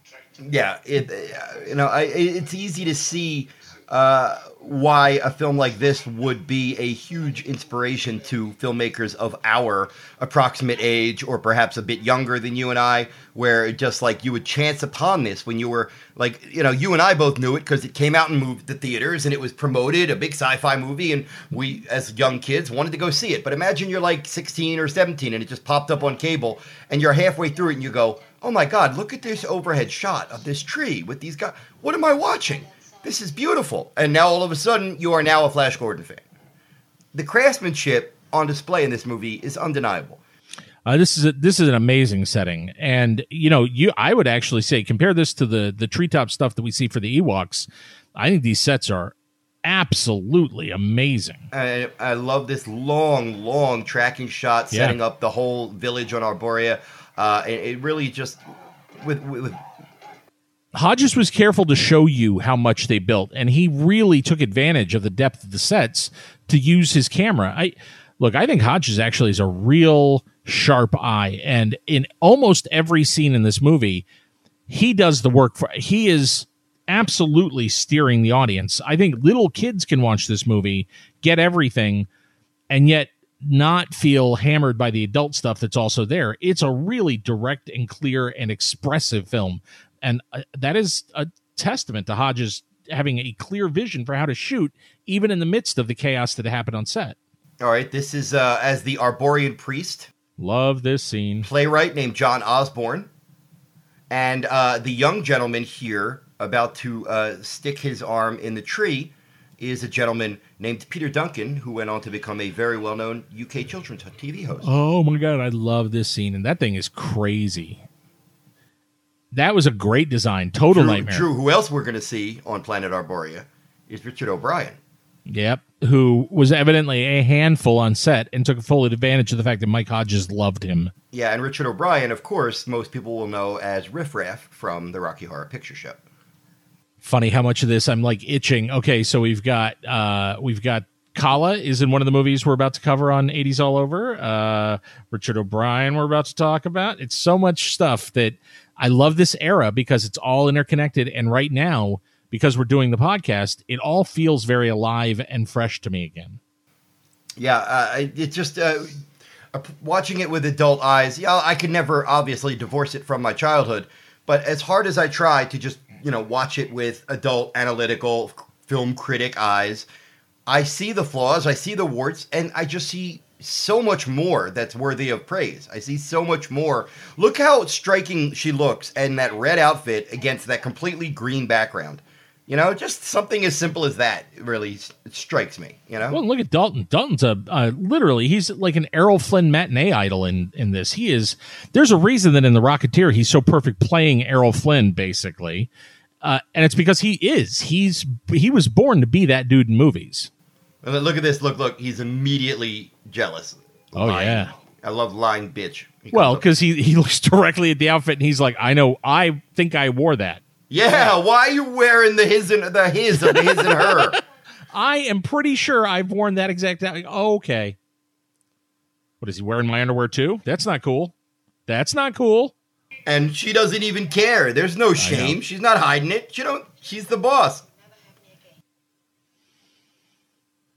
yeah it uh, you know I, it's easy to see uh, why a film like this would be a huge inspiration to filmmakers of our approximate age or perhaps a bit younger than you and I where just like you would chance upon this when you were like you know you and I both knew it because it came out and moved the theaters and it was promoted a big sci-fi movie and we as young kids wanted to go see it. But imagine you're like 16 or 17 and it just popped up on cable and you're halfway through it and you go oh my god look at this overhead shot of this tree with these guys what am i watching this is beautiful and now all of a sudden you are now a flash gordon fan the craftsmanship on display in this movie is undeniable Uh, this is a, this is an amazing setting, and you know, you I would actually say compare this to the the treetop stuff that we see for the Ewoks. I think these sets are absolutely amazing. I, I love this long, long tracking shot Yeah. setting up the whole village on Arboria. Uh, it, it really just with, with Hodges was careful to show you how much they built, and he really took advantage of the depth of the sets to use his camera. I look, I think Hodges actually is a real sharp eye, and in almost every scene in this movie, he does the work for. He is absolutely steering the audience. I think little kids can watch this movie, get everything, and yet not feel hammered by the adult stuff that's also there. It's a really direct and clear and expressive film. And uh, that is a testament to Hodges having a clear vision for how to shoot, even in the midst of the chaos that happened on set. all right, this is uh, as the Arborian priest, Love this scene. playwright named John Osborne, and uh, the young gentleman here about to uh, stick his arm in the tree is a gentleman named Peter Duncan, who went on to become a very well-known UK children's TV host. Oh my god, I love this scene, and that thing is crazy. That was a great design. Total Drew, nightmare. Drew, who else we're going to see on Planet Arboria is Richard O'Brien. Yep. Who was evidently a handful on set and took full advantage of the fact that Mike Hodges loved him. Yeah, and Richard O'Brien, of course, most people will know as Riff Raff from the Rocky Horror Picture Show. Funny how much of this I'm like itching. Okay, so we've got uh we've got Kala is in one of the movies we're about to cover on 80s All Over. Uh Richard O'Brien we're about to talk about. It's so much stuff that I love this era because it's all interconnected and right now because we're doing the podcast, it all feels very alive and fresh to me again. Yeah, uh, it just uh, watching it with adult eyes. Yeah, I could never obviously divorce it from my childhood, but as hard as I try to just you know watch it with adult analytical film critic eyes, I see the flaws, I see the warts, and I just see so much more that's worthy of praise. I see so much more. Look how striking she looks in that red outfit against that completely green background. You know, just something as simple as that really strikes me. You know, Well, look at Dalton. Dalton's a uh, literally he's like an Errol Flynn matinee idol in in this. He is. There's a reason that in the Rocketeer he's so perfect playing Errol Flynn, basically, uh, and it's because he is. He's he was born to be that dude in movies. And look at this. Look, look. He's immediately jealous. Oh, Lying. yeah. I love lying bitch. He Well, because he he looks directly at the outfit and he's like, I know, I think I wore that. yeah. Why are you wearing the his and the his of the his and her? I am pretty sure I've worn that exact. out- Oh, okay. What is he wearing my underwear too? That's not cool. That's not cool. And she doesn't even care. There's no shame. She's not hiding it. She don't. She's the boss.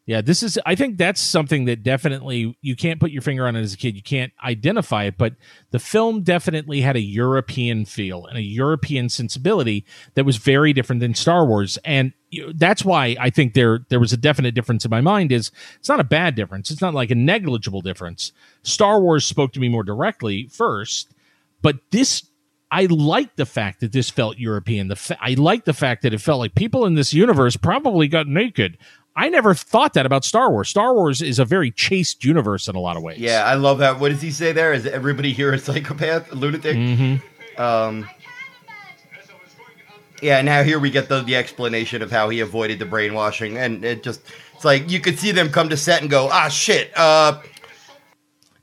Yeah, this is. I think that's something that definitely you can't put your finger on it as a kid. You can't identify it, but the film definitely had a European feel and a European sensibility that was very different than Star Wars, and that's why I think there there was a definite difference in my mind. Is it's not a bad difference. It's not like a negligible difference. Star Wars spoke to me more directly first, but this I like the fact that this felt European. The fa- I like the fact that it felt like people in this universe probably got naked. I never thought that about Star Wars. Star Wars is a very chaste universe in a lot of ways. Yeah, I love that. What does he say there? Is everybody here a psychopath, a lunatic? Mm-hmm. Um, Yeah, now here we get the, the explanation of how he avoided the brainwashing, and it just it's like you could see them come to set and go, ah, shit. Uh,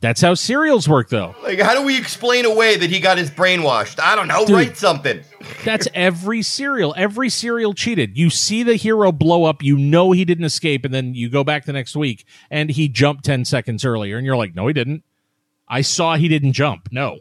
That's how serials work, though. like how do we explain away that he got his brainwashed? I don't know. Dude. Write something. That's every serial. Every serial cheated. You see the hero blow up, you know he didn't escape, and then you go back the next week and he jumped 10 seconds earlier, and you're like, no, he didn't. I saw he didn't jump. No.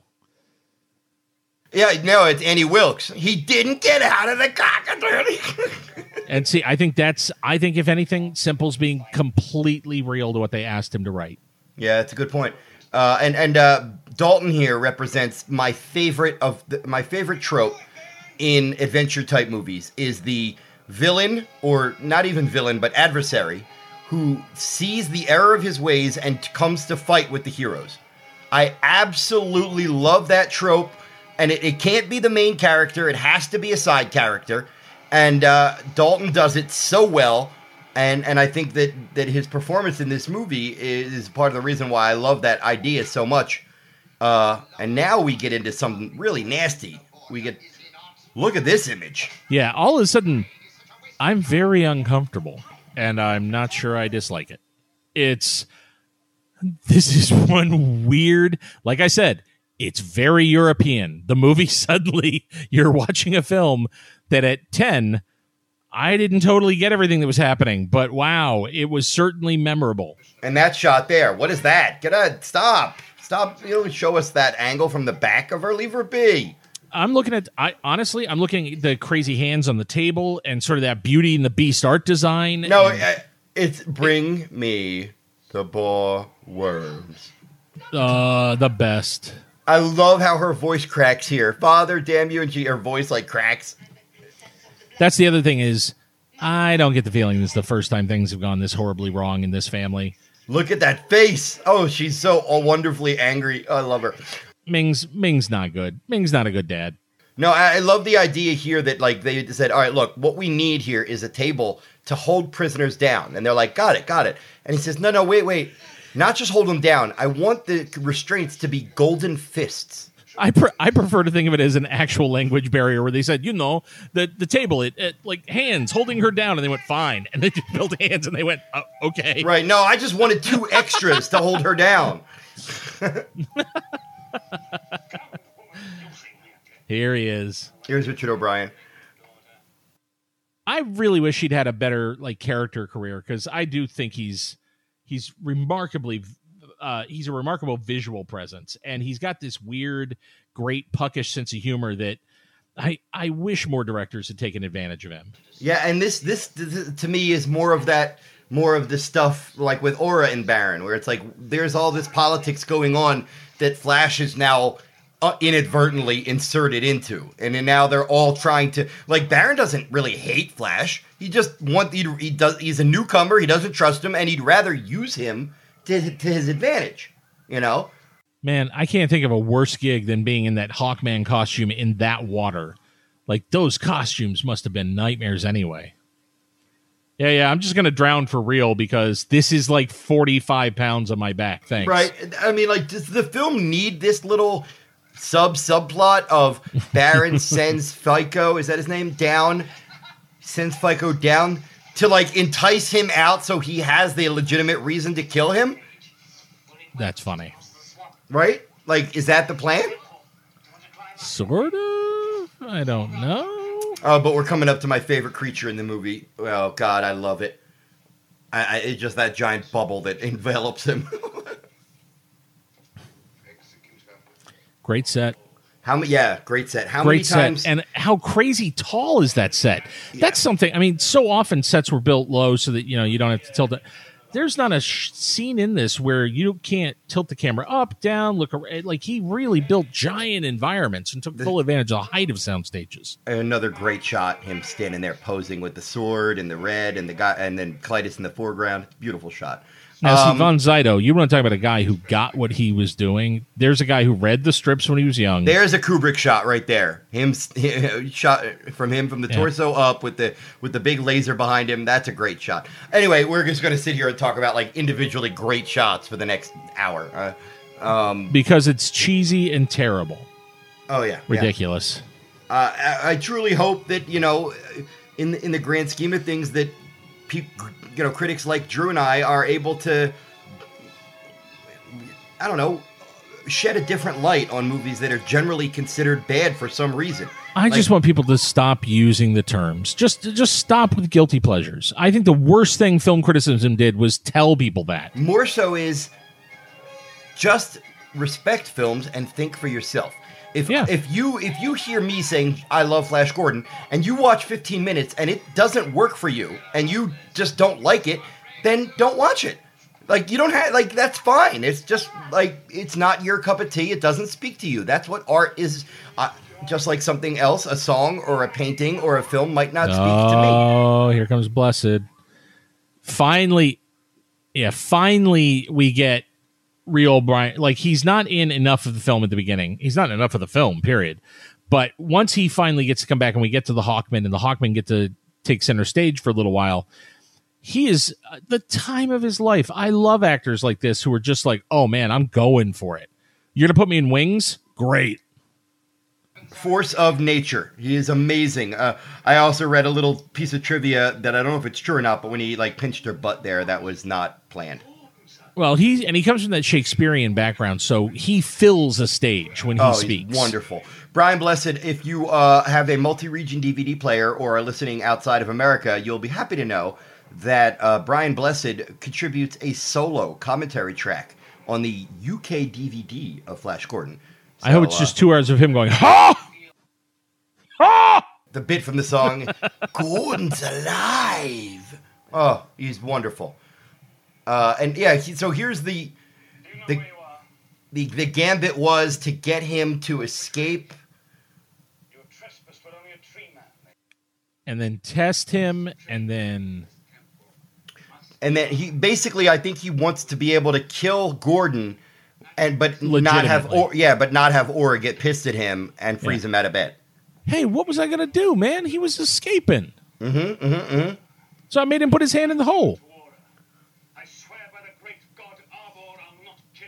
Yeah, no, it's Annie Wilkes. He didn't get out of the cockatoo. And see, I think that's, I think if anything, Semple's being completely real to what they asked him to write. yeah, that's a good point. Uh, and and uh, Dalton here represents my favorite of the, my favorite trope in adventure type movies is the villain or not even villain but adversary who sees the error of his ways and comes to fight with the heroes. I absolutely love that trope, and it, it can't be the main character; it has to be a side character. And uh, Dalton does it so well, and and I think that that his performance in this movie is part of the reason why I love that idea so much. Uh, and now we get into something really nasty. We get look at this image. Yeah, all of a sudden, I'm very uncomfortable, and I'm not sure I dislike it. It's this is one weird, like I said, it's very European. The movie suddenly you're watching a film that at 10 I didn't totally get everything that was happening, but wow, it was certainly memorable. And that shot there, what is that? Get a stop, stop! You know, show us that angle from the back of her. Leave her be. I'm looking at I honestly I'm looking at the crazy hands on the table and sort of that beauty and the beast art design. No, uh, it's bring me the bore worms. Uh, the best. I love how her voice cracks here. Father, damn you, and she her voice like cracks. That's the other thing is I don't get the feeling this is the first time things have gone this horribly wrong in this family. Look at that face. Oh, she's so oh, wonderfully angry. Oh, I love her. Ming's Ming's not good. Ming's not a good dad. No, I, I love the idea here that like they said, all right, look, what we need here is a table to hold prisoners down, and they're like, got it, got it, and he says, no, no, wait, wait, not just hold them down. I want the restraints to be golden fists. I pre- I prefer to think of it as an actual language barrier where they said, you know, the the table, it, it like hands holding her down, and they went fine, and they just built hands, and they went oh, okay. Right? No, I just wanted two extras to hold her down. Here he is. Here's Richard O'Brien. I really wish he'd had a better like character career because I do think he's he's remarkably uh, he's a remarkable visual presence and he's got this weird, great puckish sense of humor that I I wish more directors had taken advantage of him. Yeah, and this, this this to me is more of that more of the stuff like with Aura and Barin, where it's like there's all this politics going on that Flash is now uh, inadvertently inserted into, and then now they're all trying to like Barin doesn't really hate Flash. He just want he, he does he's a newcomer. He doesn't trust him, and he'd rather use him to to his advantage. You know. Man, I can't think of a worse gig than being in that Hawkman costume in that water. Like those costumes must have been nightmares anyway. Yeah, yeah, I'm just gonna drown for real because this is like 45 pounds on my back. Thanks. Right. I mean, like, does the film need this little sub subplot of Barin sends FICO, is that his name, down, sends FICO down to like entice him out so he has the legitimate reason to kill him? That's funny. Right? Like, is that the plan? Sort of. I don't know. Oh, but we're coming up to my favorite creature in the movie. Oh God, I love it. I, I it's just that giant bubble that envelops him. Great set. How many? Yeah, great set. How Great many set. times? And how crazy tall is that set? That's something. I mean, so often sets were built low so that you know you don't have to tilt it. There's not a sh- scene in this where you can't tilt the camera up, down, look around. Like he really built giant environments and took full advantage of the height of sound stages. another great shot him standing there posing with the sword and the red and the guy and then Klytus in the foreground beautiful shot Now, Um, see, Von Sydow, you want to talk about a guy who got what he was doing. There's a guy who read the strips when he was young. there's a Kubrick shot right there him shot from him from the Yeah. torso up with the with the big laser behind him that's a great shot anyway we're just going to sit here and talk about like individually great shots for the next hour uh, um because it's cheesy and terrible, oh yeah, yeah. ridiculous. Uh, I, I truly hope that you know, in the, in the grand scheme of things, that peop, you know critics like Drew and I are able to, I don't know, shed a different light on movies that are generally considered bad for some reason. I Like- just want people to stop using the terms. Just just stop with guilty pleasures. I think the worst thing film criticism did was tell people that. More so is just respect films and think for yourself. If Yeah. if you if you hear me saying I love Flash Gordon and you watch 15 minutes and it doesn't work for you and you just don't like it, then don't watch it. Like you don't have like that's fine. It's just like it's not your cup of tea. It doesn't speak to you. That's what art is. Uh, just like something else, a song or a painting or a film might not speak to me. Oh, here comes Blessed. Finally, yeah, finally we get real Brian. Like he's not in enough of the film at the beginning. He's not enough of the film, period. But once he finally gets to come back and we get to the Hawkman and the Hawkman get to take center stage for a little while, he is uh, the time of his life. I love actors like this who are just like, oh man, I'm going for it. You're gonna put me in wings? Great. force of nature. He is amazing. Uh, I also read a little piece of trivia that I don't know if it's true or not, but when he like pinched her butt there, that was not planned. Well, he and he comes from that Shakespearean background, so he fills a stage when he oh, speaks. wonderful. Brian Blessed, if you uh, have a multi-region DVD player or are listening outside of America, you'll be happy to know that uh, Brian Blessed contributes a solo commentary track on the UK DVD of Flash Gordon. I hope it's uh, just two hours of him going, ha, ha. the bit from the song "Gordon's alive." Oh, he's wonderful. Uh, and yeah, he, so here's the the, the the gambit was to get him to escape. And then test him, and then And then he basically, I think he wants to be able to kill Gordon, and but not have or yeah, but not have Aura get pissed at him and freeze Yeah. him out of bed. hey, what was I gonna do, man? He was escaping. Mm-hmm, mm-hmm, mm-hmm. So I made him put his hand in the hole.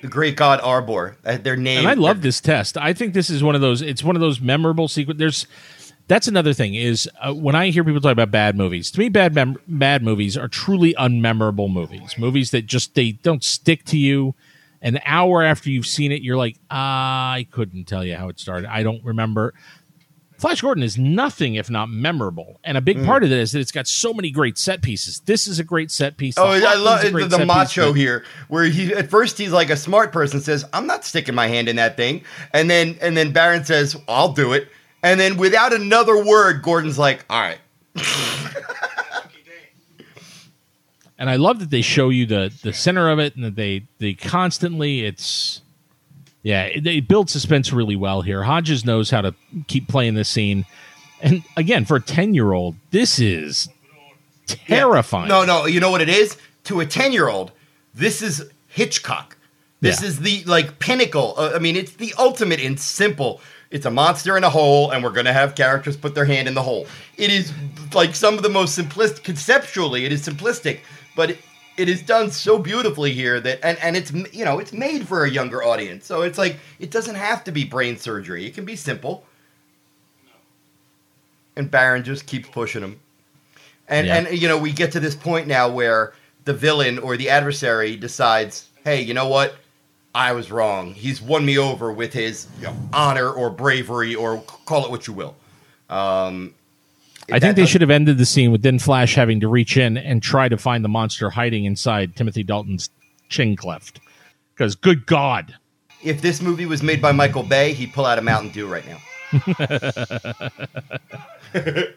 The great god Arbor, uh, their name. And I love this test. I think this is one of those. It's one of those memorable sequence. There's that's another thing is uh, when I hear people talk about bad movies. To me, bad mem- bad movies are truly unmemorable movies. Movies that just they don't stick to you. An hour after you've seen it, you're like, ah, I couldn't tell you how it started. I don't remember. Flash Gordon is nothing if not memorable, and a big Mm. part of it is that it's got so many great set pieces. This is a great set piece. Oh, I love a the, the set piece, macho here, where he at first he's like a smart person says, "I'm not sticking my hand in that thing," and then and then Barin says, "I'll do it," and then without another word, Gordon's like, "All right." and I love that they show you the the center of it, and that they they constantly it's yeah it, they build suspense really well here. Hodges knows how to keep playing this scene, and again for a ten year old, this is terrifying. No, no, you know what it is? To a 10-year-old, this is Hitchcock. This Yeah. is the like pinnacle. Uh, I mean, it's the ultimate in simple. It's a monster in a hole, and we're going to have characters put their hand in the hole. It is like some of the most simplistic, conceptually, it is simplistic, but it, it is done so beautifully here that, and, and it's, you know, it's made for a younger audience. So it's like, it doesn't have to be brain surgery. It can be simple. And Barin just keeps pushing him. And Yeah. and you know, we get to this point now where the villain or the adversary decides, "Hey, you know what? I was wrong. He's won me over with his you know, honor or bravery or call it what you will." Um, I think they should have ended the scene with then Flash having to reach in and try to find the monster hiding inside Timothy Dalton's chin cleft. Because good God, If this movie was made by Michael Bay, he'd pull out a Mountain Dew right now.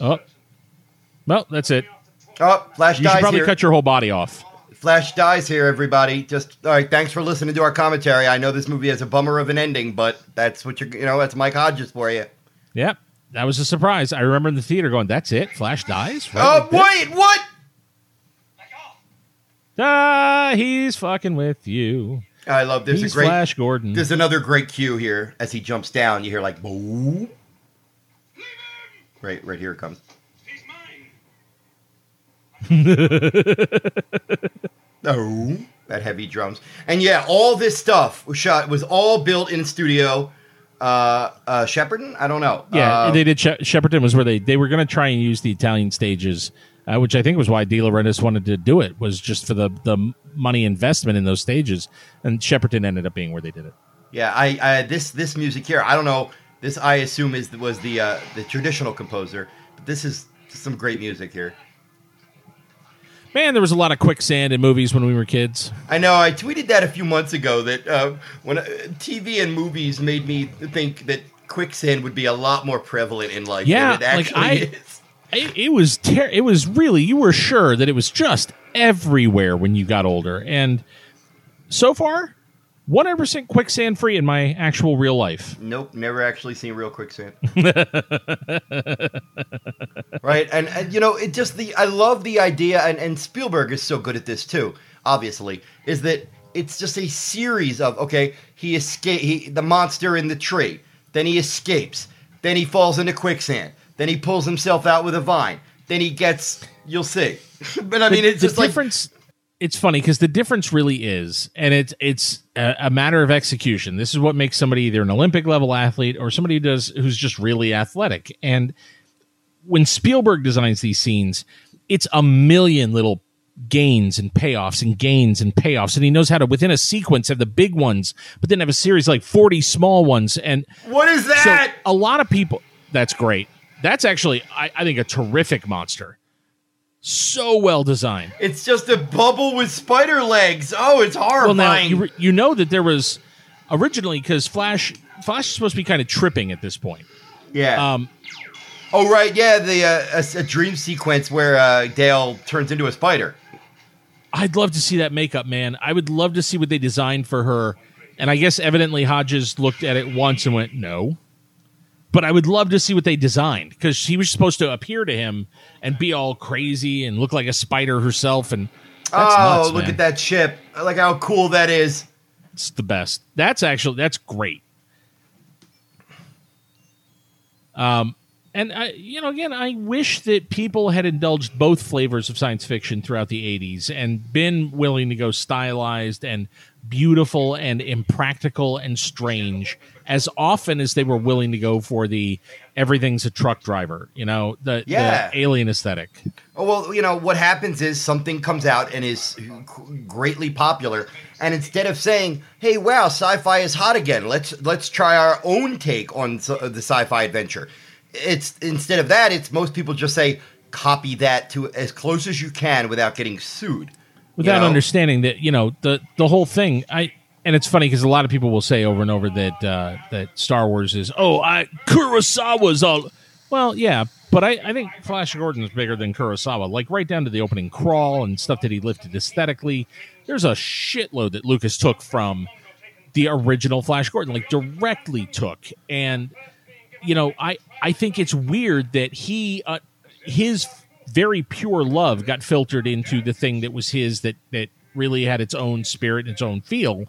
Oh. well that's it. Oh, Flash You should dies probably here. cut your whole body off. Flash dies here, everybody. Just all right. Thanks for listening to our commentary. I know this movie has a bummer of an ending, but that's what you're. You know, that's Mike Hodges for you. Yep. That was a surprise. I remember in the theater going, "That's it. Flash dies." Right Oh like this? wait, what? Ah, he's fucking with you. I love. this. he's a great. Flash Gordon. There's another great cue here as he jumps down. You hear like boom. Right, right here it comes. He's mine! Oh, that heavy drums. And yeah, all this stuff was shot was all built in studio. Uh, uh, Shepperton? I don't know. Yeah, Uh, they did. She- Shepperton was where they they were going to try and use the Italian stages, uh, which I think was why De Laurentiis wanted to do it was just for the the money investment in those stages, and Shepperton ended up being where they did it. yeah. I, I this this music here. I don't know. This I assume is was the uh, the traditional composer. But this is some great music here. Man, there was a lot of quicksand in movies when we were kids. I know. I tweeted that a few months ago that uh, when uh, TV and movies made me think that quicksand would be a lot more prevalent in life. Yeah, than it like, I- is. It, it was ter- It was really you were sure that it was just everywhere when you got older, and so far, one hundred percent quicksand free in my actual real life. Nope, never actually seen real quicksand. right, and, and you know, it just the I love the idea, and, and Spielberg is so good at this too. Obviously, is that it's just a series of okay, he escape, he the monster in the tree, then he escapes, then he falls into quicksand, then he pulls himself out with a vine, then he gets, you'll see. but I mean, it's the just like difference. It's funny because the difference really is, and it's it's a, a matter of execution. This is what makes somebody either an Olympic level athlete or somebody who does who's just really athletic. And when Spielberg designs these scenes, it's a million little gains and payoffs and gains and payoffs and he knows how to within a sequence have the big ones but then have a series like 40 small ones and what is so that? a lot of people that's great that's actually I, I think a terrific monster so well designed it's just a bubble with spider legs. Oh, it's horrifying. well now you, re- you know that there was originally because flash flash is supposed to be kind of tripping at this point yeah. um Oh right, yeah, the uh, a, a dream sequence where uh, Dale turns into a spider. I'd love to see that makeup, man. I would love to see what they designed for her. And I guess evidently Hodges looked at it once and went, no. But I would love to see what they designed because she was supposed to appear to him and be all crazy and look like a spider herself. And oh, nuts, look man. at that ship! I like how cool that is. It's the best. That's actually that's great. Um, and I, you know, again, I wish that people had indulged both flavors of science fiction throughout the '80s and been willing to go stylized and beautiful and impractical and strange as often as they were willing to go for the everything's a truck driver. You know, the, Yeah. the alien aesthetic. Oh, well, you know what happens is something comes out and is greatly popular, and instead of saying, "Hey, wow, sci-fi is hot again. Let's let's try our own take on uh, the sci-fi adventure," it's instead of that, it's most people just say, "Copy that to as close as you can without getting sued." without You know? understanding that you know the the whole thing i and it's funny because a lot of people will say over and over that uh that star wars is oh i kurosawa's all well yeah but i i think flash gordon is bigger than kurosawa. Like right down to the opening crawl and stuff that he lifted aesthetically there's a shitload that lucas took from the original flash gordon like directly took. And you know i i think it's weird that he uh, his very pure love got filtered into the thing that was his that that really had its own spirit and its own feel.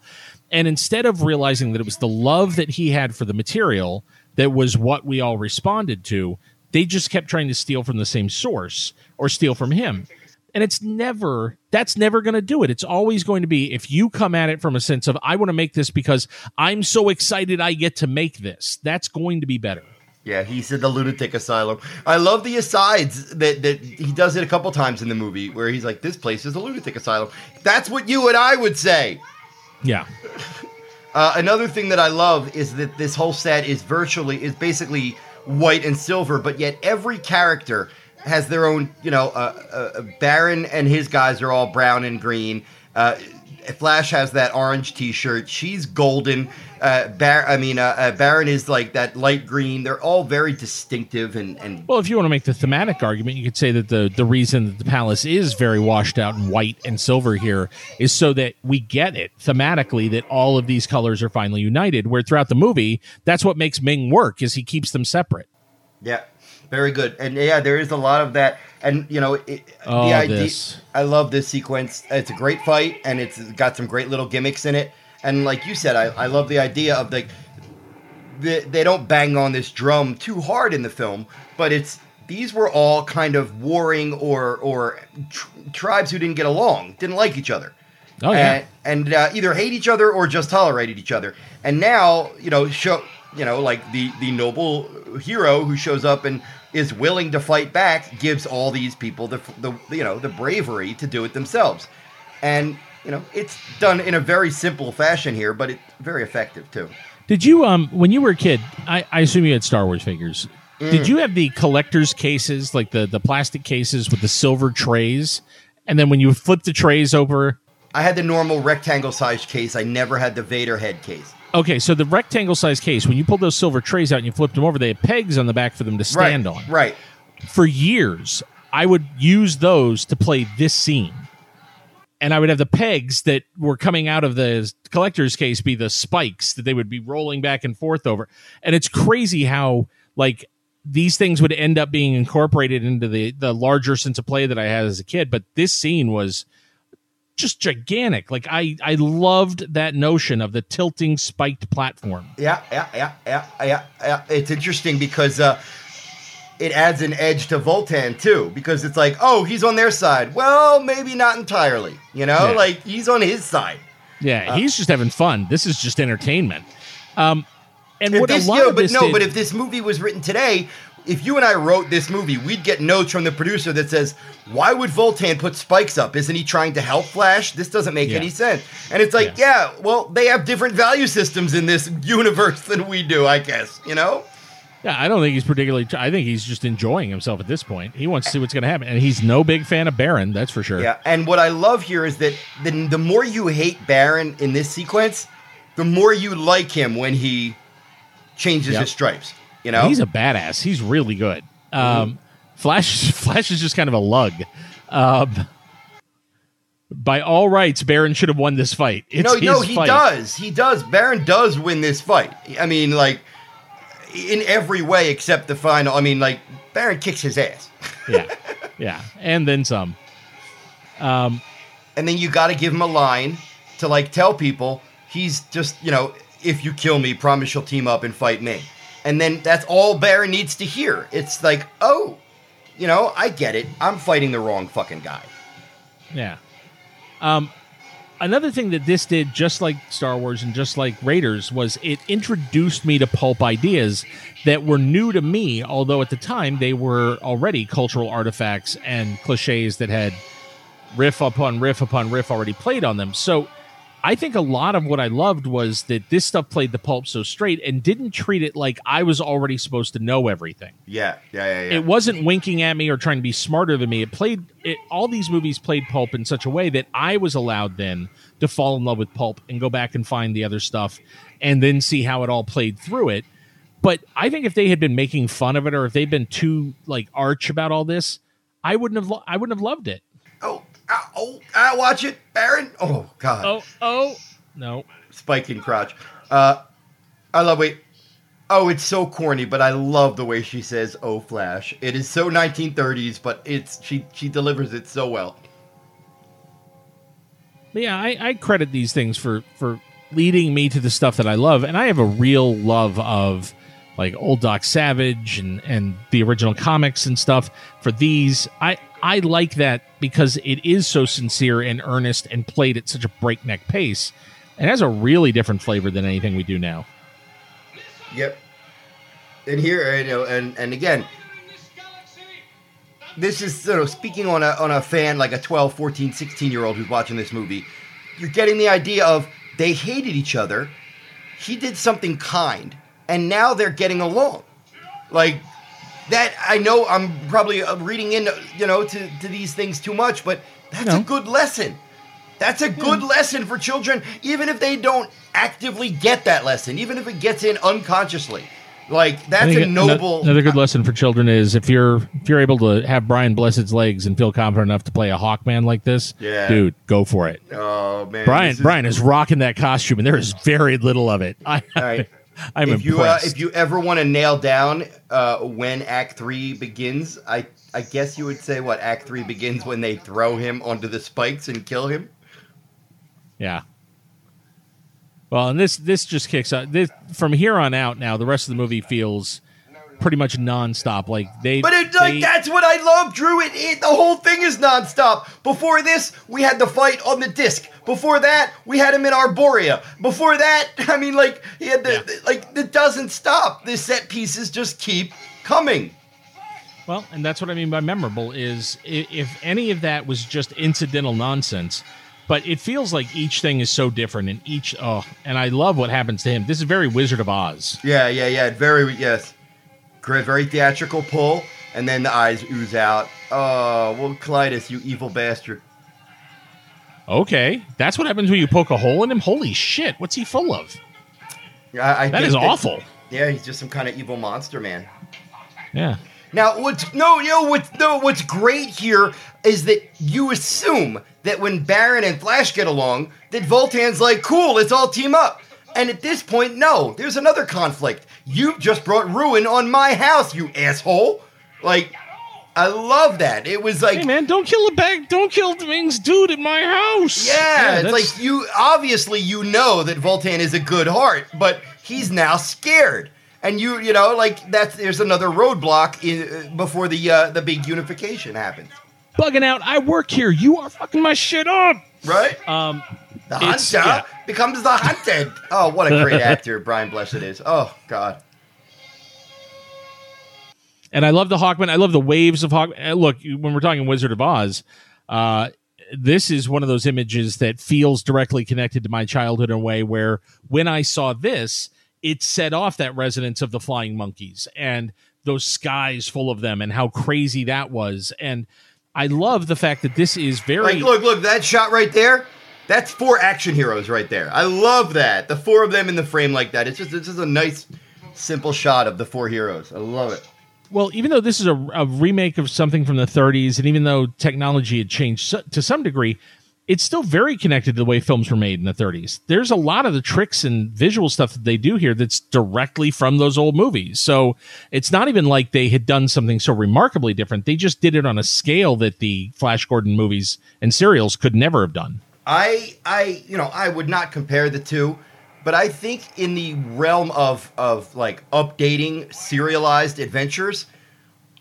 And instead of realizing that it was the love that he had for the material that was what we all responded to they just kept trying to steal from the same source or steal from him. And it's never that's never going to do it. It's always going to be if you come at it from a sense of i want to make this because i'm so excited i get to make this that's going to be better Yeah, he said the lunatic asylum. I love the asides that that he does it a couple times in the movie where he's like, "This place is a lunatic asylum." That's what you and I would say. yeah Uh, another thing that I love is that this whole set is virtually is basically white and silver, but yet every character has their own. You know, uh, uh, Barin and his guys are all brown and green. Flash has that orange T-shirt. She's golden. Uh, Bar- I mean, uh, uh, Barin is like that light green. They're all very distinctive and and well if you want to make the thematic argument you could say that the the reason that the palace is very washed out in white and silver here is so that we get it thematically that all of these colors are finally united where throughout the movie that's what makes ming work is he keeps them separate Yeah, very good. And yeah, there is a lot of that. And you know, it, Oh, the idea. this. I love this sequence. It's a great fight, and it's got some great little gimmicks in it. And like you said, I, I love the idea of like the, they don't bang on this drum too hard in the film, but it's these were all kind of warring or or tr- tribes who didn't get along, didn't like each other oh yeah and, and uh, either hate each other or just tolerated each other. And now, you know, show you know, like the the noble hero who shows up and is willing to fight back gives all these people the the you know the bravery to do it themselves, and you know it's done in a very simple fashion here, but it's very effective too. Did you um when you were a kid? I, I assume you had Star Wars figures. Mm. Did you have the collector's cases, like the the plastic cases with the silver trays? And then when you flip the trays over, I had the normal rectangle sized case. I never had the Vader head case. Okay, so the rectangle size case, when you pulled those silver trays out and you flipped them over, they had pegs on the back for them to stand right, on. Right. For years, I would use those to play this scene. And I would have the pegs that were coming out of the collector's case be the spikes that they would be rolling back and forth over. And it's crazy how like these things would end up being incorporated into the the larger sense of play that I had as a kid. But this scene was just gigantic. Like I I loved that notion of the tilting spiked platform. Yeah, yeah, yeah, yeah, yeah, yeah. It's interesting because uh, it adds an edge to Vultan too, because it's like, oh, he's on their side. Well, maybe not entirely. You know, Yeah. like he's on his side. Yeah, he's just having fun. This is just entertainment. Um, and what this, a lot yeah, but no, did- but if this movie was written today, if you and I wrote this movie, we'd get notes from the producer that says, "Why would Vultan put spikes up? Isn't he trying to help Flash? This doesn't make Yeah. any sense." And it's like, yeah. well, they have different value systems in this universe than we do, I guess. You know? yeah, I don't think he's particularly. I think he's just enjoying himself at this point. He wants to see what's going to happen, and he's no big fan of Barin. That's for sure. Yeah, and what I love here is that the, the more you hate Barin in this sequence, the more you like him when he changes Yep. his stripes. You know, He's a badass. He's really good. Um, Flash, Flash is just kind of a lug. Um, by all rights, Barin should have won this fight. It's no, no, he fight. does. He does. Barin does win this fight. I mean, like in every way except the final. I mean, like Barin kicks his ass, Yeah, yeah, and then some. and then you got to give him a line to like tell people he's just you know if you kill me, promise you'll team up and fight me. And then that's all Barin needs to hear. It's like, oh, you know, I get it. I'm fighting the wrong fucking guy. Yeah. Um, another thing that this did, just like Star Wars and just like Raiders, was it introduced me to pulp ideas that were new to me, although at the time they were already cultural artifacts and cliches that had riff upon riff upon riff already played on them. So I think a lot of what I loved was that this stuff played the pulp so straight and didn't treat it like I was already supposed to know everything Yeah, yeah, yeah, yeah. it wasn't winking at me or trying to be smarter than me. It played it, all these movies played pulp in such a way that I was allowed then to fall in love with pulp and go back and find the other stuff and then see how it all played through it. But I think if they had been making fun of it or if they'd been too like arch about all this, I wouldn't have lo- I wouldn't have loved it. Oh, ah, oh, ah, watch it, Barin. Oh God, Oh, oh, no. spiking crotch. Uh, I love wait. Oh, it's so corny, but I love the way she says "Oh, Flash." It is so 1930s, but it's she she delivers it so well. Yeah, I, I credit these things for for leading me to the stuff that I love, and I have a real love of like old Doc Savage and and the original comics and stuff. For these, I I like that because it is so sincere and earnest and played at such a breakneck pace, and has a really different flavor than anything we do now. Yep. And here, you know, and and again, this is you know speaking on a on a fan like a 12 14 16 year old who's watching this movie you're getting the idea of they hated each other he did something kind and now they're getting along like that i know i'm probably uh, reading in you know to, to these things too much but that's No. a good lesson that's a good lesson for children even if they don't actively get that lesson even if it gets in unconsciously like that's a noble Another good lesson for children is if you're if you're able to have Brian Blessed's legs and feel confident enough to play a Hawkman like this, Yeah. dude, go for it. oh man Brian is- Brian is rocking that costume, and there is very little of it. I, All right. I'm if you uh, if you ever want to nail down uh, when Act Three begins, I I guess you would say what Act Three begins when they throw him onto the spikes and kill him. yeah. Well, and this this just kicks out. This from here on out. Now the rest of the movie feels pretty much nonstop. Like they, But it, like they- that's what I love, Drew. It, it the whole thing is nonstop. Before this, we had the fight on the disc. Before that, we had him in Arboria. Before that, I mean, like he had the, Yeah. the- like it doesn't stop. The set pieces just keep coming. Well, and that's what I mean by memorable is if any of that was just incidental nonsense, but it feels like each thing is so different and each oh, and I love what happens to him. This is very Wizard of Oz. Yeah, yeah, yeah. Very yes. Great, very theatrical pull, and then the eyes ooze out. Oh, well, Klytus, you evil bastard. Okay, that's what happens when you poke a hole in him. Holy shit, what's he full of? I, I That awful. Yeah, he's just some kind of evil monster, man. Yeah. Now, what's no, you know what's no, what's great here is that you assume that when Barin and Flash get along, that Vultan's like, cool, let's all team up. And at this point, no, there's another conflict. You just brought ruin on my house, you asshole. Like, I love that. It was like, Hey man, don't kill a bag. Don't kill the Ming's dude at my house. yeah, it's like you obviously you know that Vultan is a good heart, but he's now scared. And you, you know, like that's there's another roadblock in, uh, before the uh, the big unification happens, bugging out. I work here. You are fucking my shit up. right? Um, The hunter yeah. becomes the hunted. Oh, what a great actor Brian Blessed is. Oh God. and I love the Hawkman. I love the waves of Hawkman. Uh, Look, when we're talking Wizard of Oz, uh, this is one of those images that feels directly connected to my childhood in a way where when I saw this, it set off that resonance of the flying monkeys and those skies full of them and how crazy that was. And I love the fact that this is very Like, look, look, that shot right there. That's four action heroes right there. I love that. The four of them in the frame like that. It's just it's just a nice, simple shot of the four heroes. I love it. Well, even though this is a, a remake of something from the 30s, and even though technology had changed so, to some degree, it's still very connected to the way films were made in the 30s. There's a lot of the tricks and visual stuff that they do here that's directly from those old movies. So it's not even like they had done something so remarkably different. They just did it on a scale that the Flash Gordon movies and serials could never have done. I I you know I would not compare the two, but I think in the realm of of like updating serialized adventures,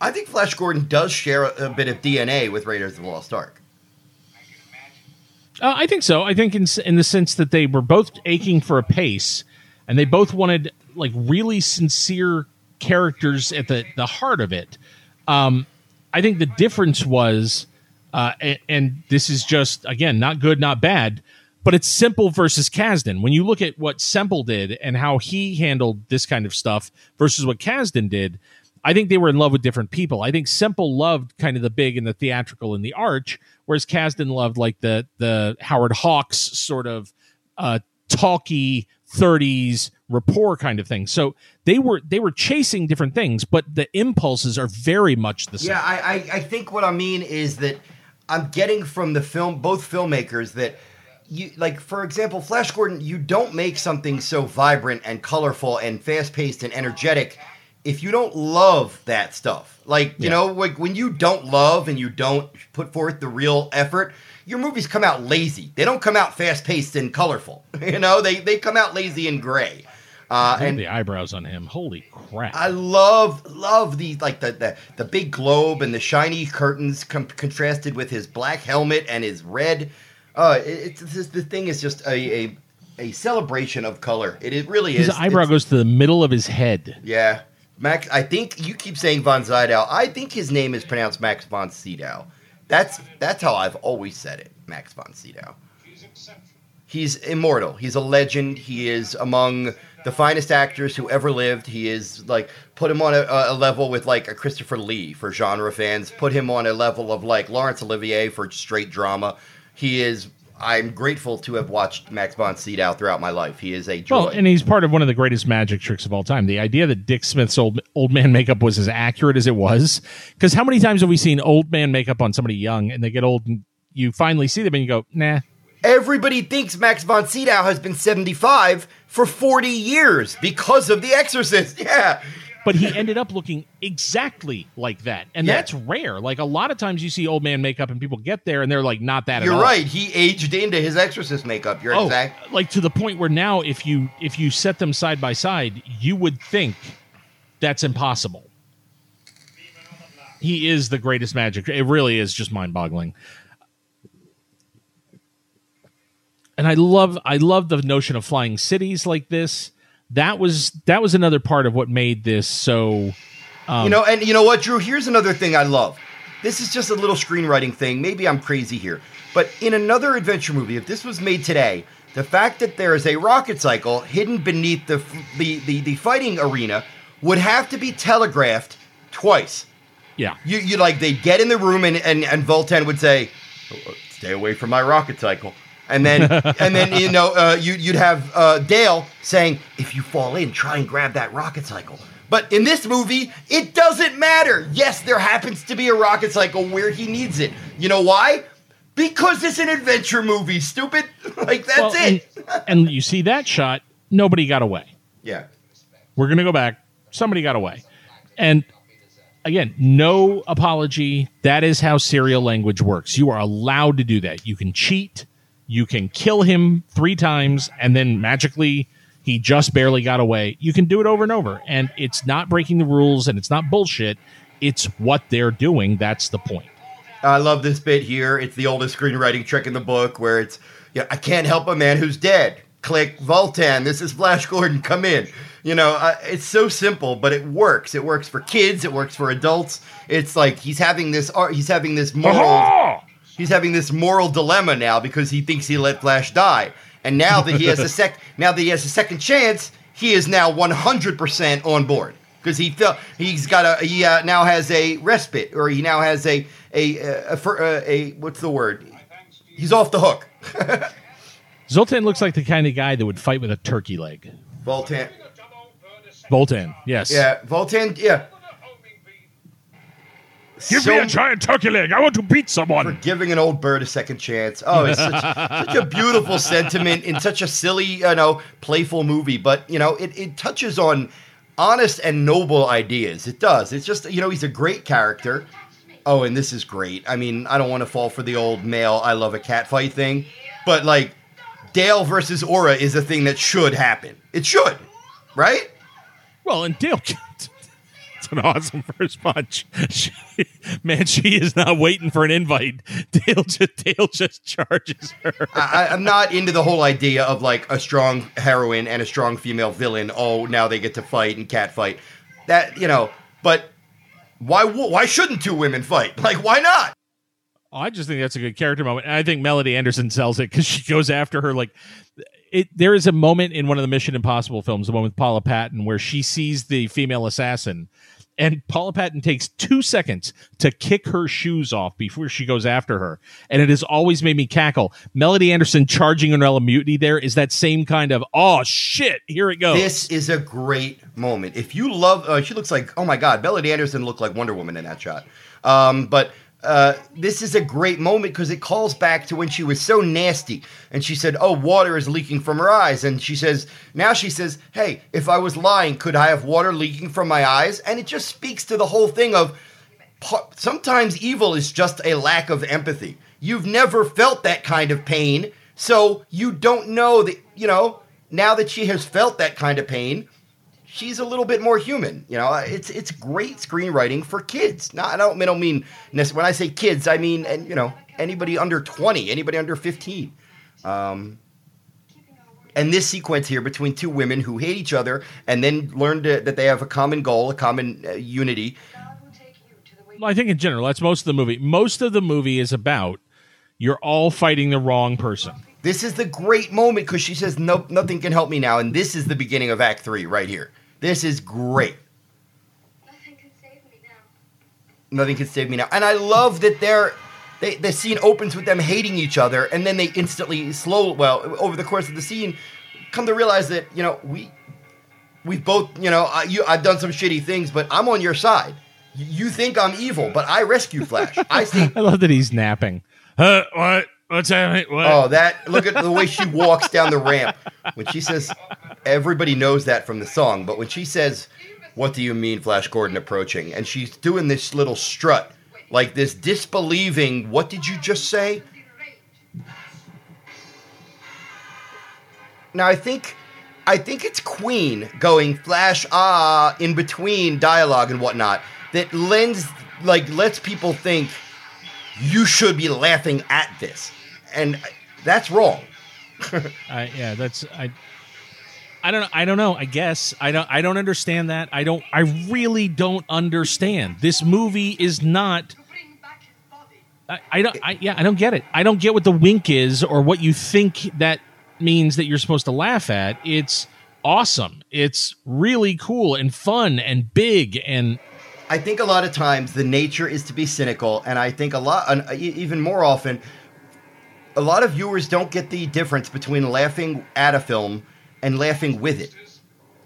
I think Flash Gordon does share a, a bit of DNA with Raiders of the Lost Ark. Uh, I think so. I think in in the sense that they were both aching for a pace, and they both wanted like really sincere characters at the the heart of it. Um, I think the difference was, uh, and, and this is just again not good, not bad, but it's Semple versus Kasdan. When you look at what Semple did and how he handled this kind of stuff versus what Kasdan did, I think they were in love with different people. I think Semple loved kind of the big and the theatrical and the arch, whereas Kasdan loved like the the Howard Hawks sort of uh, talky 30s rapport kind of thing. So they were they were chasing different things, but the impulses are very much the same. Yeah, I, I I think what I mean is that I'm getting from the film both filmmakers that you like for example Flash Gordon you don't make something so vibrant and colorful and fast paced and energetic if you don't love that stuff. Like, you Yeah. know, like when you don't love and you don't put forth the real effort, your movies come out lazy. They don't come out fast paced and colorful. You know, they they come out lazy and gray. Uh, and the eyebrows on him. Holy crap. I love love the like the, the the big globe and the shiny curtains com- contrasted with his black helmet and his red. Uh, it, it's the thing is just a, a a celebration of color. It, it really his is. His eyebrow It's- goes to the middle of his head. Yeah, Max. I think you keep saying von Sydow. I think his name is pronounced Max von Sydow. That's that's how I've always said it, Max von Sydow. He's exceptional. He's immortal. He's a legend. He is among the finest actors who ever lived. He is like put him on a, a level with like a Christopher Lee for genre fans. Put him on a level of like Laurence Olivier for straight drama. He is. I'm grateful to have watched Max von Sydow throughout my life. He is a joy. Well, and he's part of one of the greatest magic tricks of all time. The idea that Dick Smith's old old man makeup was as accurate as it was, because how many times have we seen old man makeup on somebody young, and they get old, and you finally see them, and you go, nah. Everybody thinks Max von Sydow has been 75 for 40 years because of The Exorcist. Yeah. But he ended up looking exactly like that, and Yeah. that's rare. Like a lot of times, you see old man makeup, and people get there, and they're like, not that. You're at all. right. He aged into his Exorcist makeup. You're Oh, exact. like to the point where now, if you if you set them side by side, you would think that's impossible. He is the greatest magic. It really is just mind boggling. And I love I love the notion of flying cities like this. That was that was another part of what made this so um, you know, and you know what, Drew? Here's another thing I love. This is just a little screenwriting thing. Maybe I'm crazy here, but in another adventure movie, if this was made today, the fact that there is a rocket cycle hidden beneath the the the, the fighting arena would have to be telegraphed twice. yeah. You you like they get in the room and and and Vultan would say, oh, oh, "Stay away from my rocket cycle." And then, and then you know, uh, you, you'd have uh, Dale saying, "If you fall in, try and grab that rocket cycle." But in this movie, it doesn't matter. Yes, there happens to be a rocket cycle where he needs it. You know why? Because it's an adventure movie. Stupid. like that's Well, it. and, and you see that shot, nobody got away. yeah. We're going to go back. Somebody got away. And again, no apology. That is how serial language works. You are allowed to do that. You can cheat. You can kill him three times and then magically he just barely got away. You can do it over and over. And it's not breaking the rules and it's not bullshit. It's what they're doing. That's the point. I love this bit here. It's the oldest screenwriting trick in the book where it's, yeah, I can't help a man who's dead. Click Vultan. This is Flash Gordon. Come in. You know, uh, it's so simple, but it works. It works for kids. It works for adults. It's like he's having this. ar- He's having this moral. He's having this moral dilemma now because he thinks he let Flash die, and now that he has a sec. Now that he has a second chance, he is now one hundred percent on board because he felt he's got a he uh, now has a respite or he now has a a a, a, uh, a what's the word? He's off the hook. Zoltan looks like the kind of guy that would fight with a turkey leg. Vultan, Vultan, yes. yeah, Vultan, yeah. Give So- me a giant turkey leg. I want to beat someone. For giving an old bird a second chance. Oh, it's such, such a beautiful sentiment in such a silly, you know, playful movie. But you know, it, it touches on honest and noble ideas. It does. It's just you know, he's a great character. Oh, and this is great. I mean, I don't want to fall for the old male "I love a cat" fight thing, but like Dale versus Aura is a thing that should happen. It should, right? Well, and Dale, it's an awesome first punch. She, man, she is not waiting for an invite. Dale just Dale just charges her. I, I'm not into the whole idea of like a strong heroine and a strong female villain. Oh, now they get to fight and cat fight. That you know, but why? Why shouldn't two women fight? Like, why not? I just think that's a good character moment. And I think Melody Anderson sells it because she goes after her like it. There is a moment in one of the Mission Impossible films, the one with Paula Patton, where she sees the female assassin, and Paula Patton takes two seconds to kick her shoes off before she goes after her, and it has always made me cackle. Melody Anderson charging Ornella Muti there is that same kind of oh shit, here it goes. This is a great moment. If you love, uh, she looks like oh my god, Melody Anderson looked like Wonder Woman in that shot. Um, but uh, this is a great moment because it calls back to when she was so nasty and she said, "Oh, water is leaking from her eyes," and she says, now she says, "Hey, if I was lying, could I have water leaking from my eyes?" And it just speaks to the whole thing of sometimes evil is just a lack of empathy. You've never felt that kind of pain, so you don't know that, you know, now that she has felt that kind of pain, she's a little bit more human. You know, it's it's great screenwriting for kids. Now, I don't, I don't mean when I say kids, I mean and you know anybody under twenty, anybody under fifteen. Um, and this sequence here between two women who hate each other and then learn to, that they have a common goal, a common uh, unity. Well, I think in general, that's most of the movie. Most of the movie is about you're all fighting the wrong person. This is the great moment because she says, "Nope, nothing can help me now," and this is the beginning of Act Three right here. This is great. Nothing can save me now. Nothing can save me now. And I love that they're they, the scene opens with them hating each other, and then they instantly slow. Well, over the course of the scene, come to realize that you know we we've both you know I, you I've done some shitty things, but I'm on your side. You think I'm evil, but I rescue Flash. I see. I love that he's napping. Uh, what? What's happening? What? Oh, that look at the way she walks down the ramp when she says. Everybody knows that from the song, but when she says, "What do you mean, Flash Gordon approaching?" and she's doing this little strut, like this disbelieving. What did you just say? Now I think I think it's Queen going flash ah in between dialogue and whatnot that lends like lets people think you should be laughing at this, and that's wrong. I, yeah, that's I. I don't. I don't know. I guess I don't. I don't understand that. I don't. I really don't understand. This movie is not. To bring back his body. I, I don't. I, yeah, I don't get it. I don't get what the wink is or what you think that means that you're supposed to laugh at. It's awesome. It's really cool and fun and big and I think a lot of times the nature is to be cynical, and I think a lot, even more often, a lot of viewers don't get the difference between laughing at a film and laughing with it.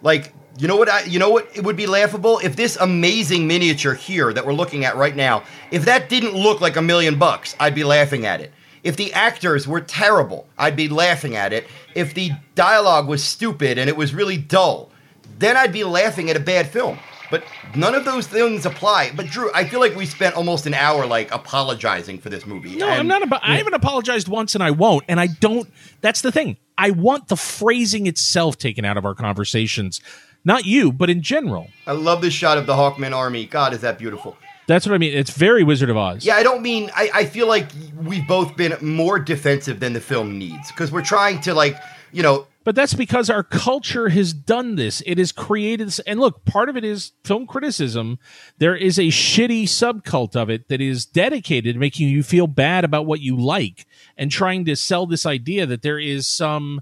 Like, you know what? I, you know what? It would be laughable if this amazing miniature here that we're looking at right now, if that didn't look like a million bucks, I'd be laughing at it. If the actors were terrible, I'd be laughing at it. If the dialogue was stupid and it was really dull, then I'd be laughing at a bad film. But none of those things apply. But Drew, I feel like we spent almost an hour like apologizing for this movie. No, And- I'm not about. I haven't apologized once, and I won't. And I don't. That's the thing. I want the phrasing itself taken out of our conversations. Not you, but in general. I love this shot of the Hawkman army. God, is that beautiful. That's what I mean. It's very Wizard of Oz. Yeah, I don't mean. I, I feel like we've both been more defensive than the film needs because we're trying to like, you know, But that's because our culture has done this. It has created this. And look, part of it is film criticism. There is a shitty subcult of it that is dedicated to making you feel bad about what you like and trying to sell this idea that there is some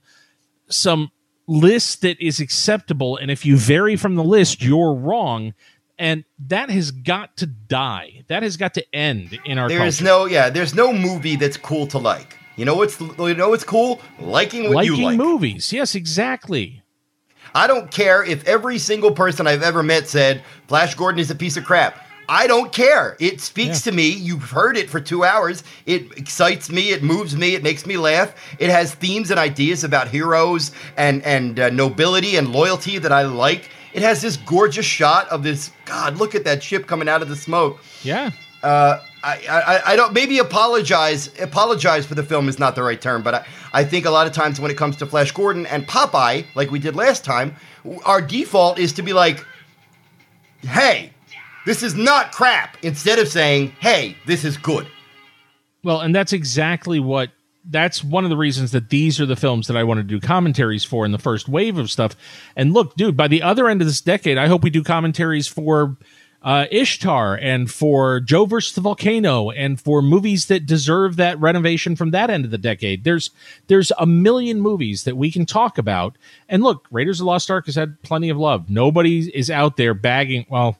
some list that is acceptable and if you vary from the list you're wrong and that has got to die that has got to end in our there is culture. no, yeah, there's no movie that's cool to like. You know what's you know what's cool? Liking what liking you like. movies yes exactly I don't care if every single person I've ever met said Flash Gordon is a piece of crap. I don't care. It speaks Yeah. to me. You've heard it for two hours. It excites me. It moves me. It makes me laugh. It has themes and ideas about heroes and and uh, nobility and loyalty that I like. It has this gorgeous shot of this. God, look at that ship coming out of the smoke. yeah Uh, I, I, I don't maybe apologize. Apologize for the film is not the right term, but I, I think a lot of times when it comes to Flash Gordon and Popeye, like we did last time, our default is to be like, "Hey, this is not crap," instead of saying, "Hey, this is good." Well, and that's exactly what that's one of the reasons that these are the films that I want to do commentaries for in the first wave of stuff. And look, dude, by the other end of this decade, I hope we do commentaries for uh, Ishtar and for Joe versus the Volcano and for movies that deserve that renovation from that end of the decade. There's there's a million movies that we can talk about. And look, Raiders of the Lost Ark has had plenty of love. Nobody is out there bagging. Well,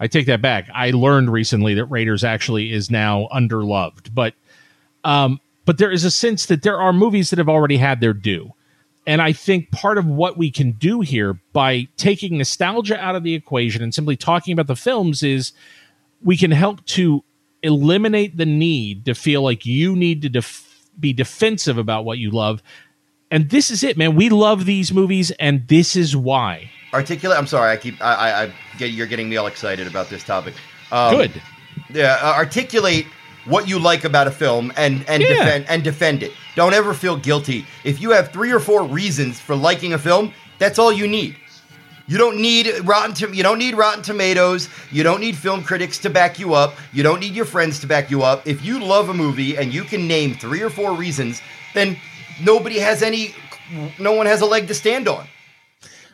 I take that back. I learned recently that Raiders actually is now underloved, but um, but there is a sense that there are movies that have already had their due. And I think part of what we can do here by taking nostalgia out of the equation and simply talking about the films is we can help to eliminate the need to feel like you need to def- be defensive about what you love. And this is it, man. We love these movies, and this is why. Articulate. I'm sorry. I keep. I. I, I get. You're getting me all excited about this topic. Um, Good. Yeah, uh, articulate what you like about a film and and Yeah. defend and defend it. Don't ever feel guilty. If you have three or four reasons for liking a film, that's all you need. You don't need rotten. To, you don't need Rotten Tomatoes. You don't need film critics to back you up. You don't need your friends to back you up. If you love a movie and you can name three or four reasons, then nobody has any. No one has a leg to stand on.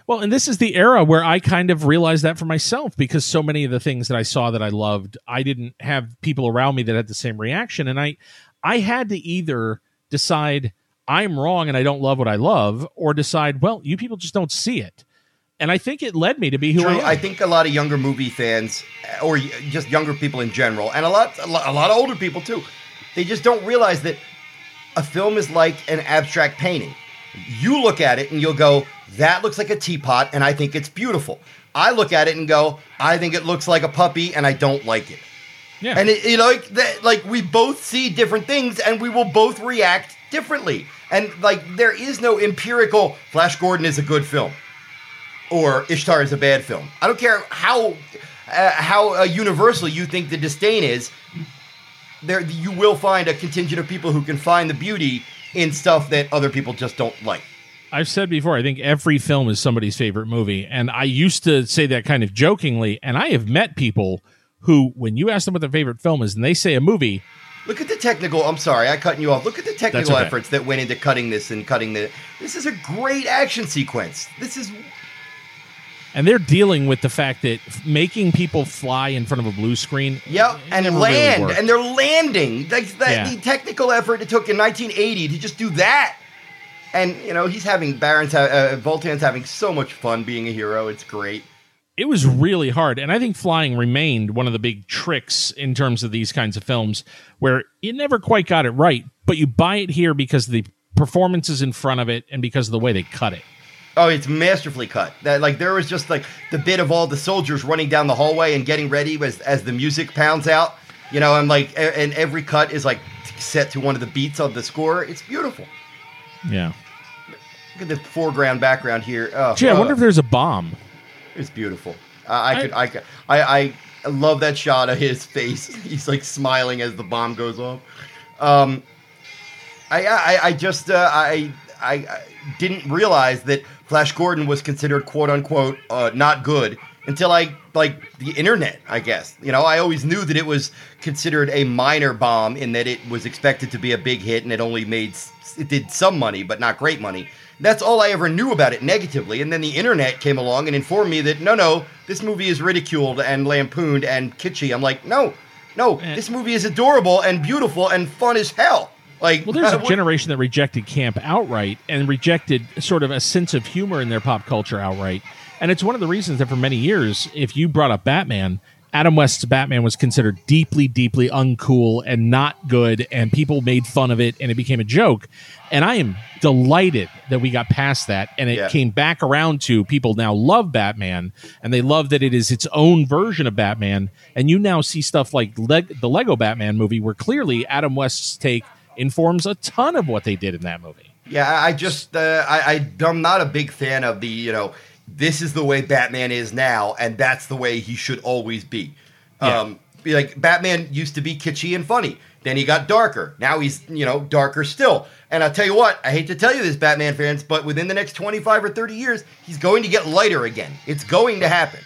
Well, and this is the era where I kind of realized that for myself because so many of the things that I saw that I loved, I didn't have people around me that had the same reaction, and I, I had to either decide I'm wrong and I don't love what I love, or decide, well, you people just don't see it, and I think it led me to be who I am. I think a lot of younger movie fans, uh, or just younger people in general, and a lot, a lot, a lot of older people too, they just don't realize that a film is like an abstract painting. You look at it and you'll go, "That looks like a teapot," and I think it's beautiful. I look at it and go, "I think it looks like a puppy," and I don't like it. yeah, And it, you know, like that, like we both see different things, and we will both react differently. And like, there is no empirical. Flash Gordon is a good film, or Ishtar is a bad film. I don't care how uh, how uh, universal you think the disdain is. There, you will find a contingent of people who can find the beauty in stuff that other people just don't like. I've said before, I think every film is somebody's favorite movie. And I used to say that kind of jokingly. And I have met people who, when you ask them what their favorite film is and they say a movie, Look at the technical. I'm sorry, I cutting you off. Look at the technical okay. efforts that went into cutting this and cutting the. This is a great action sequence. This is and they're dealing with the fact that making people fly in front of a blue screen. Yep, and never really land, and they're landing. Like that, Yeah. the technical effort it took in 1980 to just do that. And you know, he's having Barin's, ha- uh, Vultan's having so much fun being a hero. It's great. it was really hard and i think flying remained one of the big tricks in terms of these kinds of films where you never quite got it right but you buy it here because the performances in front of it and because of the way they cut it Oh, it's masterfully cut. That like there was just like the bit of all the soldiers running down the hallway and getting ready as as the music pounds out. You know, and like and every cut is like set to one of the beats of the score. It's beautiful. yeah Look at the foreground background here. Oh, gee i oh, wonder if there's a bomb it's beautiful. I, I could I could I I love that shot of his face. He's like smiling as the bomb goes off. Um, I I, I just uh, I, I I didn't realize that Flash Gordon was considered quote unquote uh, not good until I like the internet. I guess you know I always knew that it was considered a minor bomb in that it was expected to be a big hit and it only made it did some money but not great money. That's all I ever knew about it negatively. And then the internet came along and informed me that no, no, this movie is ridiculed and lampooned and kitschy. I'm like, no, no, Eh. this movie is adorable and beautiful and fun as hell. Like, well there's a generation that rejected camp outright and rejected sort of a sense of humor in their pop culture outright and it's one of the reasons that for many years if you brought up batman Adam West's Batman was considered deeply, deeply uncool and not good, and people made fun of it, and it became a joke. And I am delighted that we got past that, and it Yeah. came back around to people now love Batman, and they love that it is its own version of Batman. And you now see stuff like Leg- the Lego Batman movie, where clearly Adam West's take informs a ton of what they did in that movie. Yeah, I I just uh, I, I I'm not a big fan of the you know this is the way Batman is now and that's the way he should always be. Yeah. Um, like Batman used to be kitschy and funny. Then he got darker. Now he's you know darker still. And I'll tell you what, I hate to tell you this, Batman fans, but within the next 25 or 30 years, he's going to get lighter again. It's going to happen.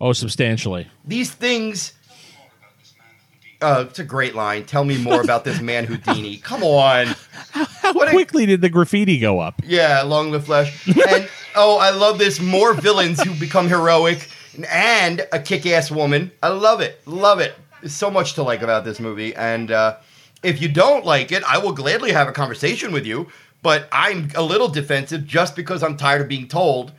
Oh, substantially. These things. Uh, it's a great line. Tell me more about this man Houdini. Come on. How a- quickly did the graffiti go up? Yeah, long live flesh. And oh, I love this. More villains who become heroic and a kick-ass woman. I love it. Love it. There's so much to like about this movie. And uh, if you don't like it, I will gladly have a conversation with you. But I'm a little defensive just because I'm tired of being told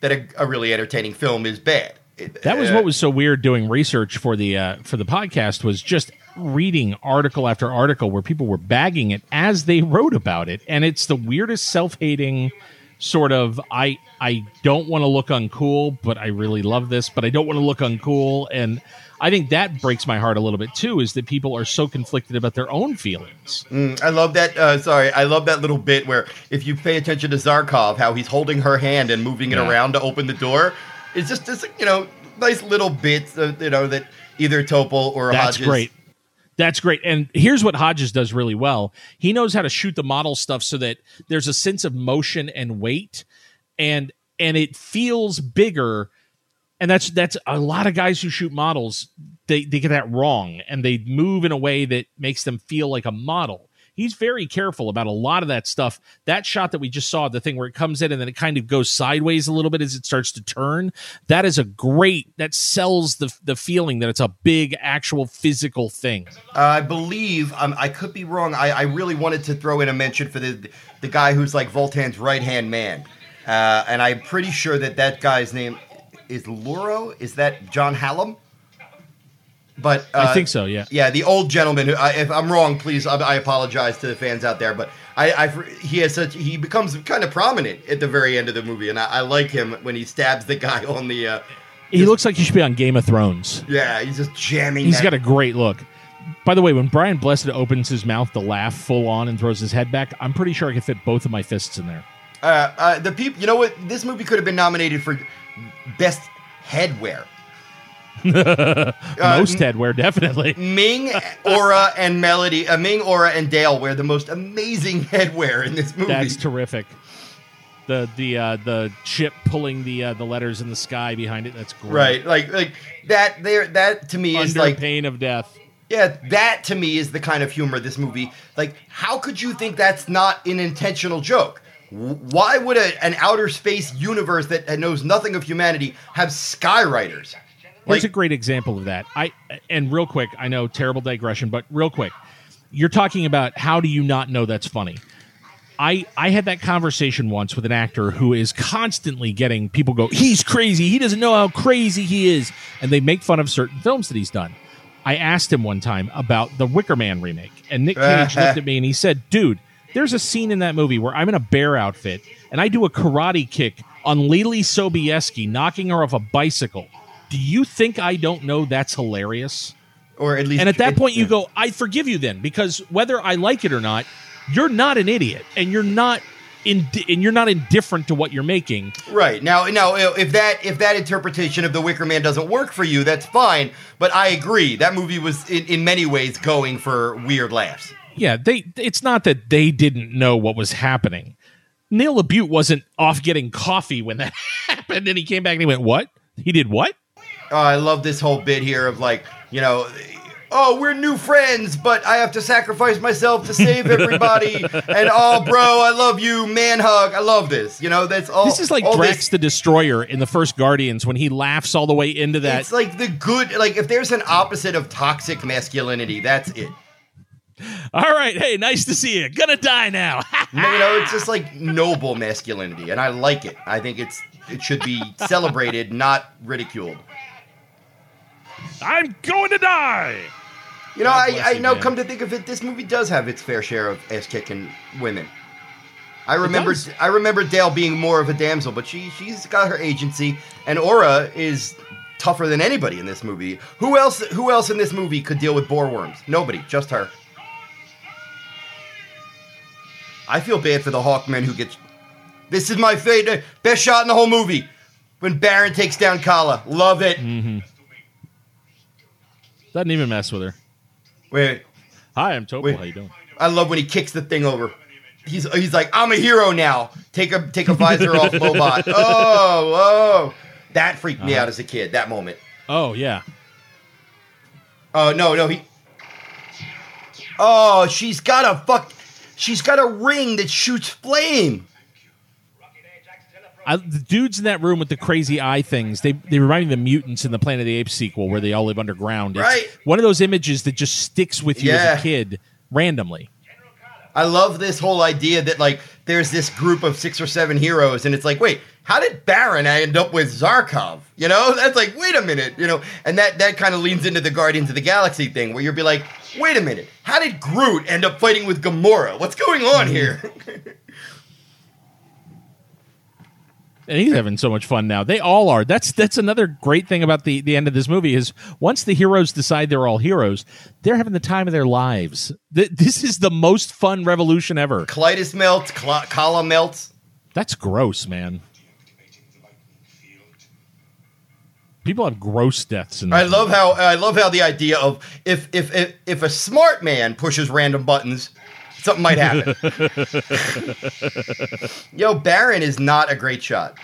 that a, a really entertaining film is bad. That was uh, what was so weird doing research for the uh, for the podcast was just reading article after article where people were bagging it as they wrote about it, and it's the weirdest self hating sort of I I don't want to look uncool, but I really love this, but I don't want to look uncool, and I think that breaks my heart a little bit too. Is that people are so conflicted about their own feelings. I love that. Uh, sorry, I love that little bit where if you pay attention to Zarkov, how he's holding her hand and moving it Yeah. around to open the door. It's just, just you know, nice little bits, of, you know, that either Topol or Hodges. That's Hodges. great. That's great. And here's what Hodges does really well. He knows how to shoot the model stuff so that there's a sense of motion and weight and and it feels bigger. And that's that's a lot of guys who shoot models, they, they get that wrong and they move in a way that makes them feel like a model. He's very careful about a lot of that stuff. That shot that we just saw, the thing where it comes in and then it kind of goes sideways a little bit as it starts to turn, that is a great that sells the the feeling that it's a big actual physical thing. Uh, I believe um, I could be wrong. I, I really wanted to throw in a mention for the the guy who's like Vultan's right hand man, uh, and I'm pretty sure that that guy's name is Luro. Is that John Hallam? But uh, I think so, yeah. Yeah, the old gentleman. Who, I, if I'm wrong, please, I, I apologize to the fans out there. But I, I, he has such he becomes kind of prominent at the very end of the movie, and I, I like him when he stabs the guy on the. Uh, He looks like he should be on Game of Thrones. yeah, he's just jamming. He's that- got a great look. By the way, when Brian Blessed opens his mouth to laugh full on and throws his head back, I'm pretty sure I could fit both of my fists in there. Uh, uh, the people, you know what? This movie could have been nominated for best headwear. Uh, Most headwear, definitely. Ming, Aura, and Melody. Uh, Ming, Aura, and Dale wear the most amazing headwear in this movie. That's terrific. the the uh, the ship pulling the uh, the letters in the sky behind it. That's great. Right, like like that. There, that to me is like pain of death. Yeah, that to me is the kind of humor this movie. Like, how could you think that's not an intentional joke? Why would a, an outer space universe that knows nothing of humanity have skywriters? Here's Like- a great example of that. I and real quick, I know terrible digression, but real quick, you're talking about how do you not know that's funny? I I had that conversation once with an actor who is constantly getting people go, he's crazy, he doesn't know how crazy he is, and they make fun of certain films that he's done. I asked him one time about the Wicker Man remake, and Nick Cage looked at me and he said, "Dude, there's a scene in that movie where I'm in a bear outfit and I do a karate kick on Leelee Sobieski, knocking her off a bicycle. Do you think I don't know that's hilarious?" Or at least, And at that point, you go, "I forgive you then, because whether I like it or not, you're not an idiot, and you're not in, and you're not indifferent to what you're making." right now. Now, if that if that interpretation of the Wicker Man doesn't work for you, that's fine. But I agree that movie was in, in many ways going for weird laughs. Yeah, they. It's not that they didn't know what was happening. Neil LaBute wasn't off getting coffee when that happened, and he came back and he went, "What? He did what?" Oh, I love this whole bit here of like, you know, oh, we're new friends, but I have to sacrifice myself to save everybody. and oh, bro, I love you, man hug. I love this. You know, that's all. This is like Drax this- the Destroyer in the first Guardians when he laughs all the way into that. It's like the good. Like if there's an opposite of toxic masculinity, that's it. all right, hey, nice to see you. Gonna die now. you know, it's just like noble masculinity, and I like it. I think it's it should be celebrated, not ridiculed. I'm going to die. You know, God I, bless I you, know. man. Come to think of it, this movie does have its fair share of ass kicking women. I remember. I remember Dale being more of a damsel, but she she's got her agency, and Aura is tougher than anybody in this movie. Who else? Who else in this movie could deal with bore worms? Nobody, just her. I feel bad for the Hawkman who gets. This is my favorite, best shot in the whole movie. When Barin takes down Kala, love it. Mm-hmm. Doesn't even mess with her. Wait, Hi, I'm Topol. Wait. How you doing? I love when he kicks the thing over. He's he's like, I'm a hero now. Take a take a visor off Lobot. Oh, oh. That freaked me Uh-huh. out as a kid, that moment. Oh yeah. Oh no, no, he Oh, she's got a fuck she's got a ring that shoots flame. I, the dudes in that room with the crazy eye things, they they remind me of the mutants in the Planet of the Apes sequel where they all live underground. It's Right. One of those images that just sticks with you Yeah. as a kid randomly. I love this whole idea that like there's this group of six or seven heroes, and it's like, wait, how did Barin end up with Zarkov? You know, that's like, wait a minute, you know, and that that kind of leans into the Guardians of the Galaxy thing, where you'll be like, wait a minute, how did Groot end up fighting with Gamora? What's going on mm. here? And he's having so much fun now. They all are. That's that's another great thing about the the end of this movie is once the heroes decide they're all heroes, they're having the time of their lives. Th- this is the most fun revolution ever. Klytus melts, Cla- Kala melts. That's gross, man. People have gross deaths in I love how I love how the idea of if if if, if a smart man pushes random buttons, something might happen. Yo, Barin is not a great shot.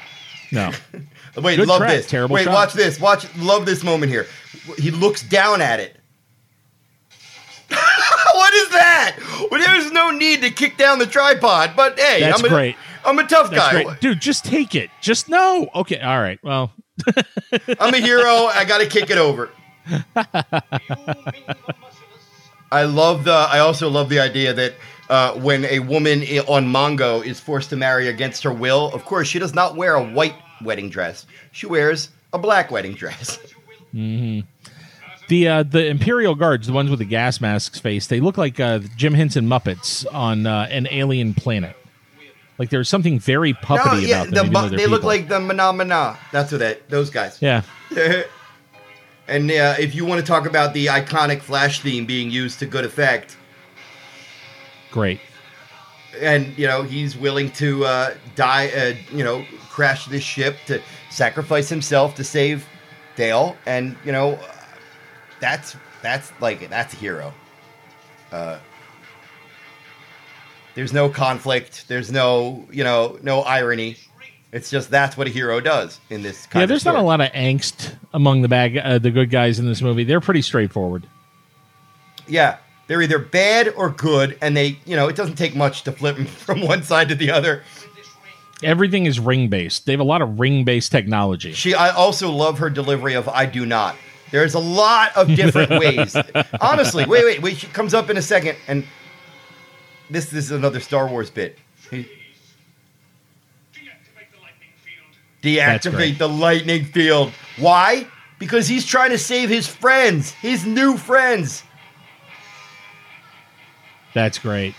No. Wait, Good love track, this. terrible Wait, shot. watch this. Watch, love this moment here. He looks down at it. what is that? Well, there's no need to kick down the tripod, but hey, That's I'm a, great. I'm a tough That's guy. great. Dude, just take it. Just no. Okay. All right. Well, I'm a hero. I got to kick it over. I love the. I also love the idea that uh, when a woman i- on Mongo is forced to marry against her will, of course she does not wear a white wedding dress. She wears a black wedding dress. the uh, the Imperial Guards, the ones with the gas masks face, they look like uh, Jim Henson Muppets on uh, an alien planet. Like there's something very puppety yeah, about them. the they look like the Mana. That's what that. Those guys. Yeah. and uh, if you want to talk about the iconic Flash theme being used to good effect, Great. and you know he's willing to uh, die, uh, you know, crash this ship to sacrifice himself to save Dale, and you know, that's that's like that's a hero. Uh, There's no conflict. There's no, you know, no irony. It's just that's what a hero does in this. Kind Yeah, there's not a lot of angst among the bag, uh, the good guys in this movie. They're pretty straightforward. Yeah, they're either bad or good, and they, you know, it doesn't take much to flip them from one side to the other. Everything is ring based. They have a lot of ring based technology. She, I also love her delivery of "I do not." There's a lot of different ways. Honestly, wait, wait, wait. She comes up in a second, and this, this is another Star Wars bit. He- Deactivate the lightning field. That's great. Deactivate the lightning field. Why? Because he's trying to save his friends, his new friends. That's great.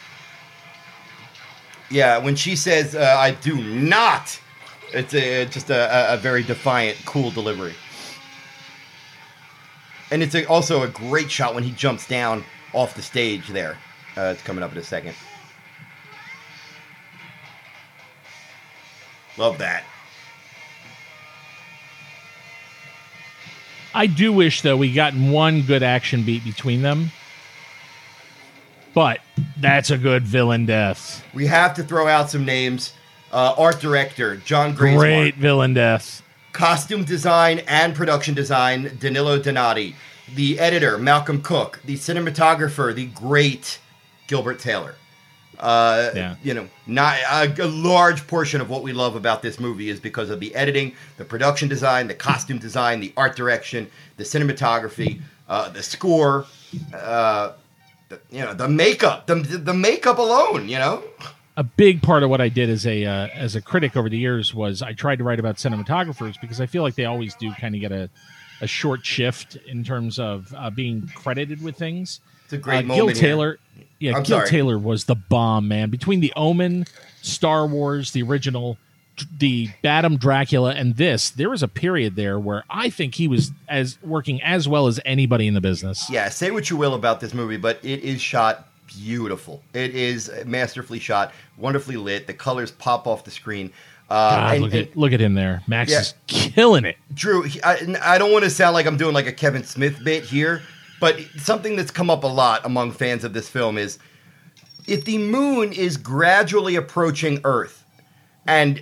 Yeah, when she says, uh, "I do not," it's a, just a, a, very defiant, cool delivery. And it's a, also a great shot when he jumps down off the stage. There, uh, it's coming up in a second. Love that. I do wish though we gotten one good action beat between them. But that's a good villain death. We have to throw out some names. Uh, art director John Graysmark. Great villain death. costume design and production design Danilo Donati, the editor Malcolm Cook, the cinematographer the great Gilbert Taylor. Uh, Yeah. You know, not a, a large portion of what we love about this movie is because of the editing, the production design, the costume design, the art direction, the cinematography, uh, the score, uh, the, you know, the makeup, the, the makeup alone. You know, a big part of what I did as a uh, as a critic over the years was I tried to write about cinematographers because I feel like they always do kind of get a, a short shift in terms of uh, being credited with things. it's a great uh, Gil Taylor. here. Yeah, I'm Gil sorry. Taylor was the bomb, man. Between the Omen, Star Wars, the original, the Badham Dracula, and this, there was a period there where I think he was as working as well as anybody in the business. yeah, say what you will about this movie, but it is shot beautiful. It is masterfully shot, wonderfully lit. The colors pop off the screen. Uh, God, and, look and at look at him there. Max Yeah. is killing it. Drew, I, I don't want to sound like I'm doing like a Kevin Smith bit here, but something that's come up a lot among fans of this film is if the moon is gradually approaching Earth and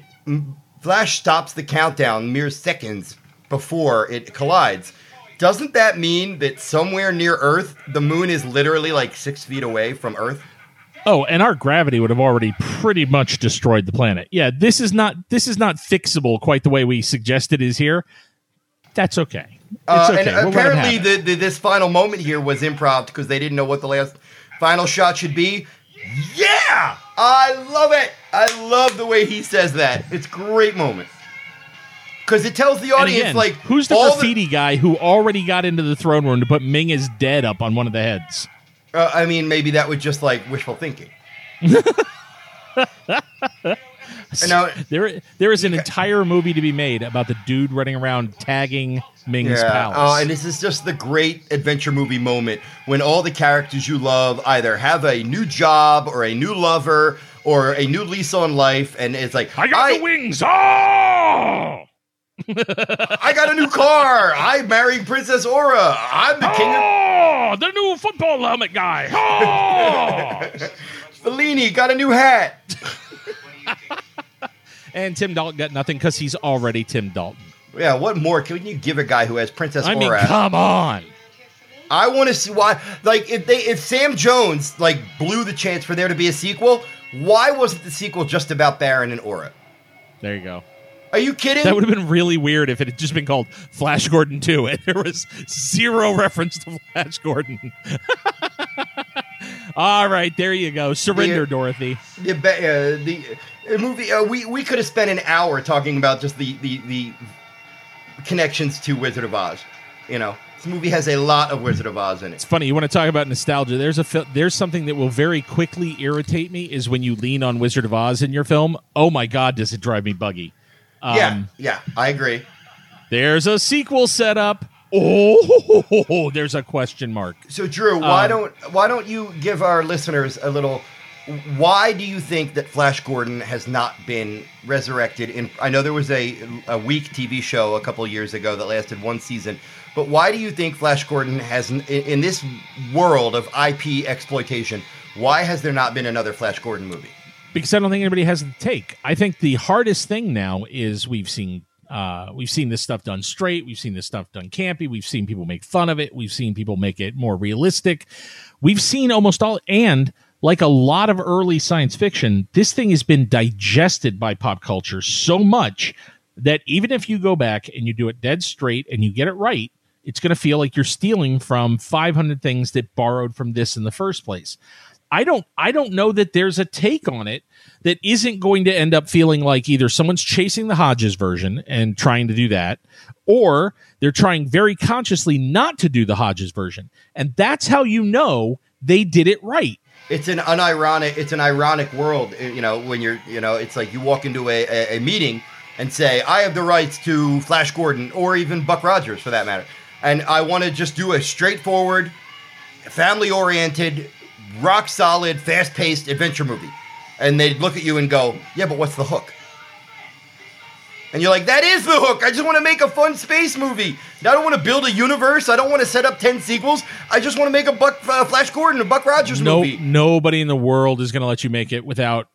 Flash stops the countdown mere seconds before it collides, doesn't that mean that somewhere near Earth, the moon is literally like six feet away from Earth? Oh, and our gravity would have already pretty much destroyed the planet. Yeah, this is not this is not fixable quite the way we suggest it is here. That's okay. It's Uh, okay. And We'll apparently, the, the, this final moment here was improv because they didn't know what the last final shot should be. Yeah, I love it. I love the way he says that. It's a great moment because it tells the audience again, like who's the graffiti guy who already got into the throne room to put Ming is dead up on one of the heads? uh, I mean, maybe that was just like wishful thinking. And now, There, there is an entire movie to be made about the dude running around tagging Ming's yeah. palace. Oh, and this is just the great adventure movie moment when all the characters you love either have a new job or a new lover or a new lease on life, and it's like I got the wings. Oh! I got a new car. I married Princess Aura. I'm the king of Oh, the new football helmet guy. Oh! Fellini. Got a new hat. And Tim Dalton got nothing because he's already Tim Dalton. Yeah, what more can you give a guy who has Princess I mean, Aura? come on. I want to see why. Like, if they, if Sam Jones like blew the chance for there to be a sequel, why wasn't the sequel just about Barin and Aura? There you go. Are you kidding? That would have been really weird if it had just been called Flash Gordon 2 and there was zero reference to Flash Gordon. All right, there you go. Surrender, The- Dorothy. the uh, the uh, movie uh, we we could have spent an hour talking about just the the the connections to Wizard of Oz. You know, this movie has a lot of Wizard of Oz in it. It's funny. You want to talk about nostalgia? There's a fil- there's something that will very quickly irritate me is when you lean on Wizard of Oz in your film. Oh my God, does it drive me buggy? Um, yeah, yeah, I agree. There's a sequel set up. Oh, there's a question mark. So Drew, why Um, don't why don't you give our listeners a little? Why do you think that Flash Gordon has not been resurrected? In I know there was a a weak TV show a couple years ago that lasted one season, but why do you think Flash Gordon has in, in this world of IP exploitation? Why has there not been another Flash Gordon movie? because I don't think anybody has the take. I think the hardest thing now is we've seen uh, we've seen this stuff done straight. We've seen this stuff done campy. We've seen people make fun of it. We've seen people make it more realistic. We've seen almost all, and like a lot of early science fiction, this thing has been digested by pop culture so much that even if you go back and you do it dead straight and you get it right, it's going to feel like you're stealing from 500 things that borrowed from this in the first place. I don't I don't know that there's a take on it that isn't going to end up feeling like either someone's chasing the Hodges version and trying to do that or they're trying very consciously not to do the Hodges version. And that's how you know they did it right. It's an unironic it's an ironic world, uh, you know, when you're, you know, it's like you walk into a, a, a meeting and say, "I have the rights to Flash Gordon or even Buck Rogers for that matter." And I want to just do a straightforward family oriented rock solid, fast paced adventure movie. And they'd look at you and go, Yeah, but what's the hook? And you're like, That is the hook. I just want to make a fun space movie. I don't want to build a universe. I don't want to set up 10 sequels. I just want to make a Buck uh, Flash Gordon, a Buck Rogers No, movie. nobody in the world is going to let you make it without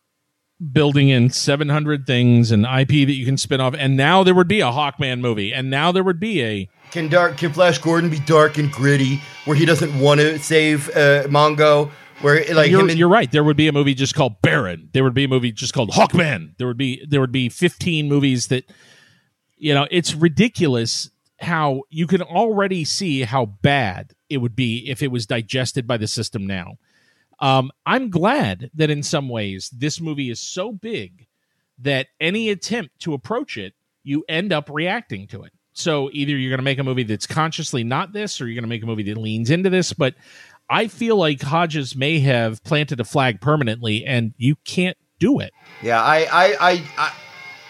building in 700 things and IP that you can spin off. And now there would be a Hawkman movie, and now there would be a Can dark can Flash Gordon be dark and gritty where he doesn't want to save uh, Mongo? Where like you're, and, you're right. There would be a movie just called Barin. There would be a movie just called Hawkman. There would be there would be 15 movies that you know, it's ridiculous how you can already see how bad it would be if it was digested by the system now. Um, I'm glad that in some ways this movie is so big that any attempt to approach it, you end up reacting to it. So either you're going to make a movie that's consciously not this, or you're going to make a movie that leans into this. But I feel like Hodges may have planted a flag permanently, and you can't do it. Yeah, I I I I,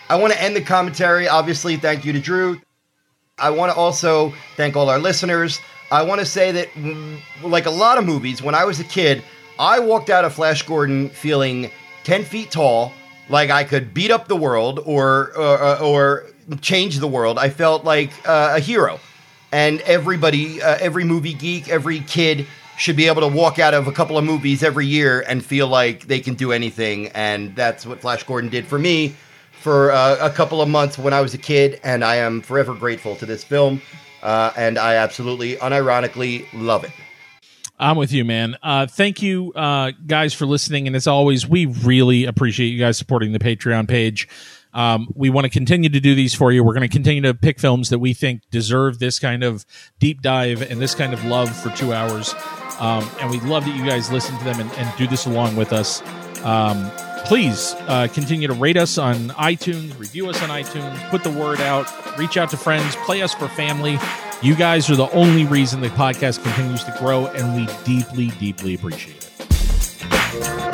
I want to end the commentary. Obviously, thank you to Drew. I want to also thank all our listeners. I want to say that, mm, like a lot of movies, when I was a kid, I walked out of Flash Gordon feeling ten feet tall, like I could beat up the world or or, or change the world. I felt like uh, a hero, and everybody, uh, every movie geek, every kid should be able to walk out of a couple of movies every year and feel like they can do anything. And that's what Flash Gordon did for me for uh, a couple of months when I was a kid. And I am forever grateful to this film. Uh, and I absolutely, unironically love it. I'm with you, man. Uh, thank you, uh, guys, for listening. And as always, we really appreciate you guys supporting the Patreon page. Um, we want to continue to do these for you. We're going to continue to pick films that we think deserve this kind of deep dive and this kind of love for two hours. Um, and we love that you guys listen to them and, and do this along with us. Um, please uh, continue to rate us on iTunes, review us on iTunes, put the word out, reach out to friends, play us for family. You guys are the only reason the podcast continues to grow, and we deeply, deeply appreciate it.